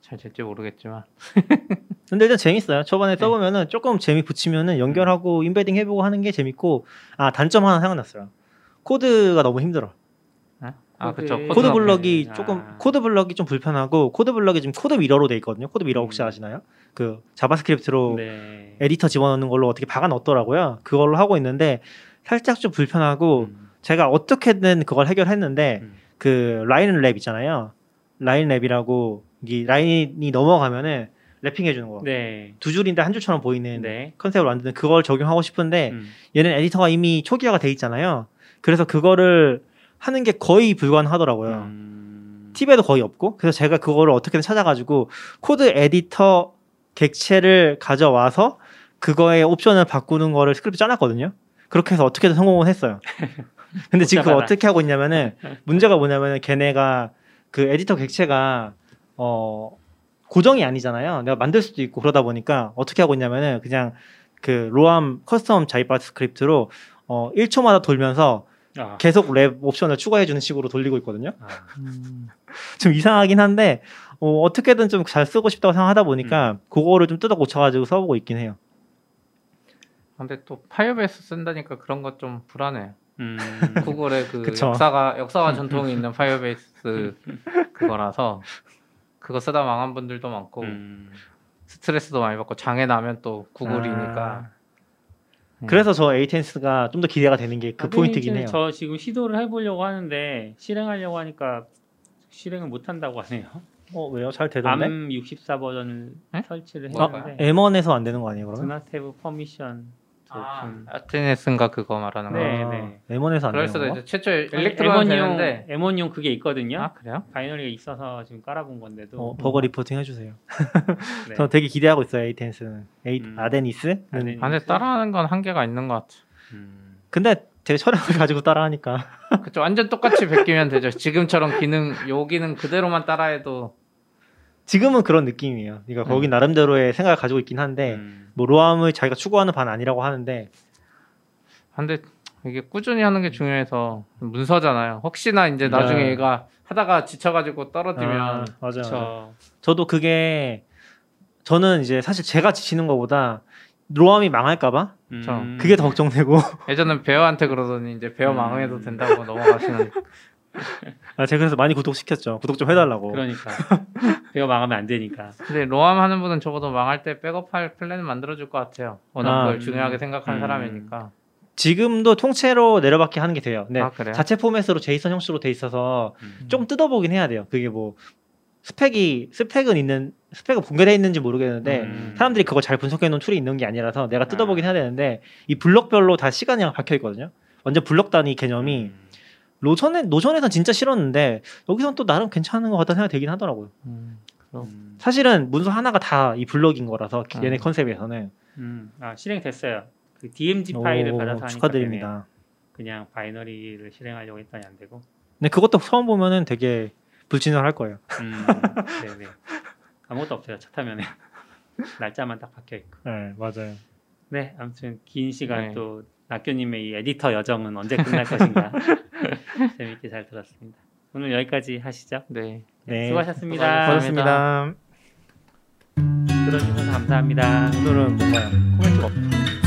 잘 될지 모르겠지만. [LAUGHS] 근데 일단 재밌어요 초반에 써보면은 조금 재미 붙이면은 연결하고 embedding 해보고 하는 게 재밌고 아 단점 하나 생각났어요 코드가 너무 힘들어 아, 그쵸. 코드, 코드 네. block이 아. 조금 코드 block이 좀 불편하고 코드 block이 지금 CodeMirror로 돼 있거든요. CodeMirror 혹시 음. 아시나요? 그 JavaScript로 네. 에디터 집어넣는 걸로 어떻게 박아 넣었더라고요. 그걸로 하고 있는데 살짝 좀 불편하고 음. 제가 어떻게든 그걸 해결했는데 음. 그 line wrap 있잖아요. line wrap이라고 이 라인이 넘어가면은 wrapping 해 주는 거. 네. 두 줄인데 한 줄처럼 보이는 네. 컨셉을 만드는 그걸 적용하고 싶은데 음. 얘는 에디터가 이미 초기화가 돼 있잖아요. 그래서 그거를 하는 게 거의 불가능하더라고요. 음. 팁에도 거의 없고 그래서 제가 그거를 어떻게든 찾아가지고 코드 에디터 객체를 가져와서 그거의 옵션을 바꾸는 거를 스크립트 짜놨거든요. 그렇게 해서 어떻게든 성공을 했어요. [LAUGHS] 근데 지금 그걸. 어떻게 하고 있냐면은 문제가 뭐냐면은 걔네가 그 에디터 객체가 어 고정이 아니잖아요. 내가 만들 수도 있고 그러다 보니까 어떻게 하고 있냐면은 그냥 그 Roam custom JavaScript로 어 1초마다 돌면서 아. 계속 랩 옵션을 추가해 주는 식으로 돌리고 있거든요. 아. [LAUGHS] 좀 이상하긴 한데 어, 어떻게든 좀 잘 쓰고 싶다고 생각하다 보니까 그거를 좀 뜯어 고쳐가지고 써보고 있긴 해요. 근데 또 Firebase 쓴다니까 그런 것 좀 불안해. 음. [LAUGHS] 구글의 그 그쵸. 역사가 역사와 전통이 있는 Firebase [LAUGHS] 그거라서 그거 쓰다 망한 분들도 많고 음. 스트레스도 많이 받고 장애 나면 또 구글이니까. 아, 음. 그래서 저 Athens가 좀 더 기대가 되는 게그 아, 포인트긴 해요. 저 지금 시도를 해보려고 하는데 실행하려고 하니까 실행을 못 한다고 하네요. 어 왜요? 잘 되던데? ARM64 버전을 네? 설치를 뭐가요? 했는데 M1에서 안 되는 거 아니에요 그러면? 아, open. Athens인가 그거 말하는 거. 네, 아, 네. M1에서 안 되는 거? 이제 최초에 Electron은 M1용 되는데. M1용 그게 있거든요. 아 그래요? 바이너리가 있어서 지금 깔아본 건데도 어, 버그 reporting 해주세요. [LAUGHS] 네. 저 되게 기대하고 있어요 에이텐스는. 에이, 음. 아데니스? 아데니스. 아, 근데 따라하는 건 한계가 있는 것 같아. 음. 근데 제 철학을 가지고 따라하니까 그쵸 완전 똑같이 베끼면 되죠. 지금처럼 기능 요 기능 그대로만 따라해도 지금은 그런 느낌이에요. 그러니까 거기 음. 나름대로의 생각을 가지고 있긴 한데 음. 뭐 로암을 자기가 추구하는 반 아니라고 하는데 근데 이게 꾸준히 하는 게 중요해서 문서잖아요. 혹시나 이제 나중에 네. 얘가 하다가 지쳐가지고 떨어지면 아, 맞아요. 그쵸. 저도 그게 저는 이제 사실 제가 지치는 것보다 Roam이 망할까봐 음. 그게 더 걱정되고 예전엔 Bear한테 그러더니 이제 음. 망해도 된다고 넘어가시는 [LAUGHS] 아, 제가 그래서 많이 구독시켰죠. 구독 좀 해달라고. 그러니까 Bear 망하면 안 되니까. 근데 Roam 하는 분은 적어도 망할 때 백업할 플랜을 만들어줄 것 같아요. 워낙 아, 그걸 음. 중요하게 생각하는 음. 사람이니까. 지금도 통째로 내려받게 하는 게 돼요. 근데 아 그래요? 자체 포맷으로 JSON 형식으로 돼 있어서 음. 좀 뜯어보긴 해야 돼요. 그게 뭐 스펙이 스펙은 있는 스펙은 공개되어 있는지 모르겠는데 음. 사람들이 그걸 잘 분석해 놓은 툴이 있는 게 아니라서 내가 뜯어보긴 해야 되는데 이 블럭별로 다 시간이 박혀 있거든요. 완전 블럭 단위 개념이 음. Notion에 Notion에선 진짜 싫었는데 여기선 또 나름 괜찮은 것 같다는 생각이 들긴 하더라고요. 음. 음. 사실은 문서 하나가 다 이 블럭인 거라서 얘네 음. 컨셉에서는 음. 아 실행됐어요. 그 DMG 파일을 오, 받아서. 축하드립니다. 그냥 바이너리를 실행하려고 했더니 안 되고. 근데 그것도 처음 보면은 되게 불친절할 거예요. 음. 네네. 아무것도 없어요. 차 타면 [LAUGHS] 날짜만 딱 박혀 있고. 네 맞아요. 네, 아무튼 긴 시간 네. 또 낙교님의 이 에디터 여정은 언제 끝날 것인가 [LAUGHS] [LAUGHS] 재밌게 잘 들었습니다. 오늘 여기까지 하시죠. 네. 네 수고하셨습니다. 고맙습니다. 들어주셔서 감사합니다. 오늘은 뭔가 코멘트가 없.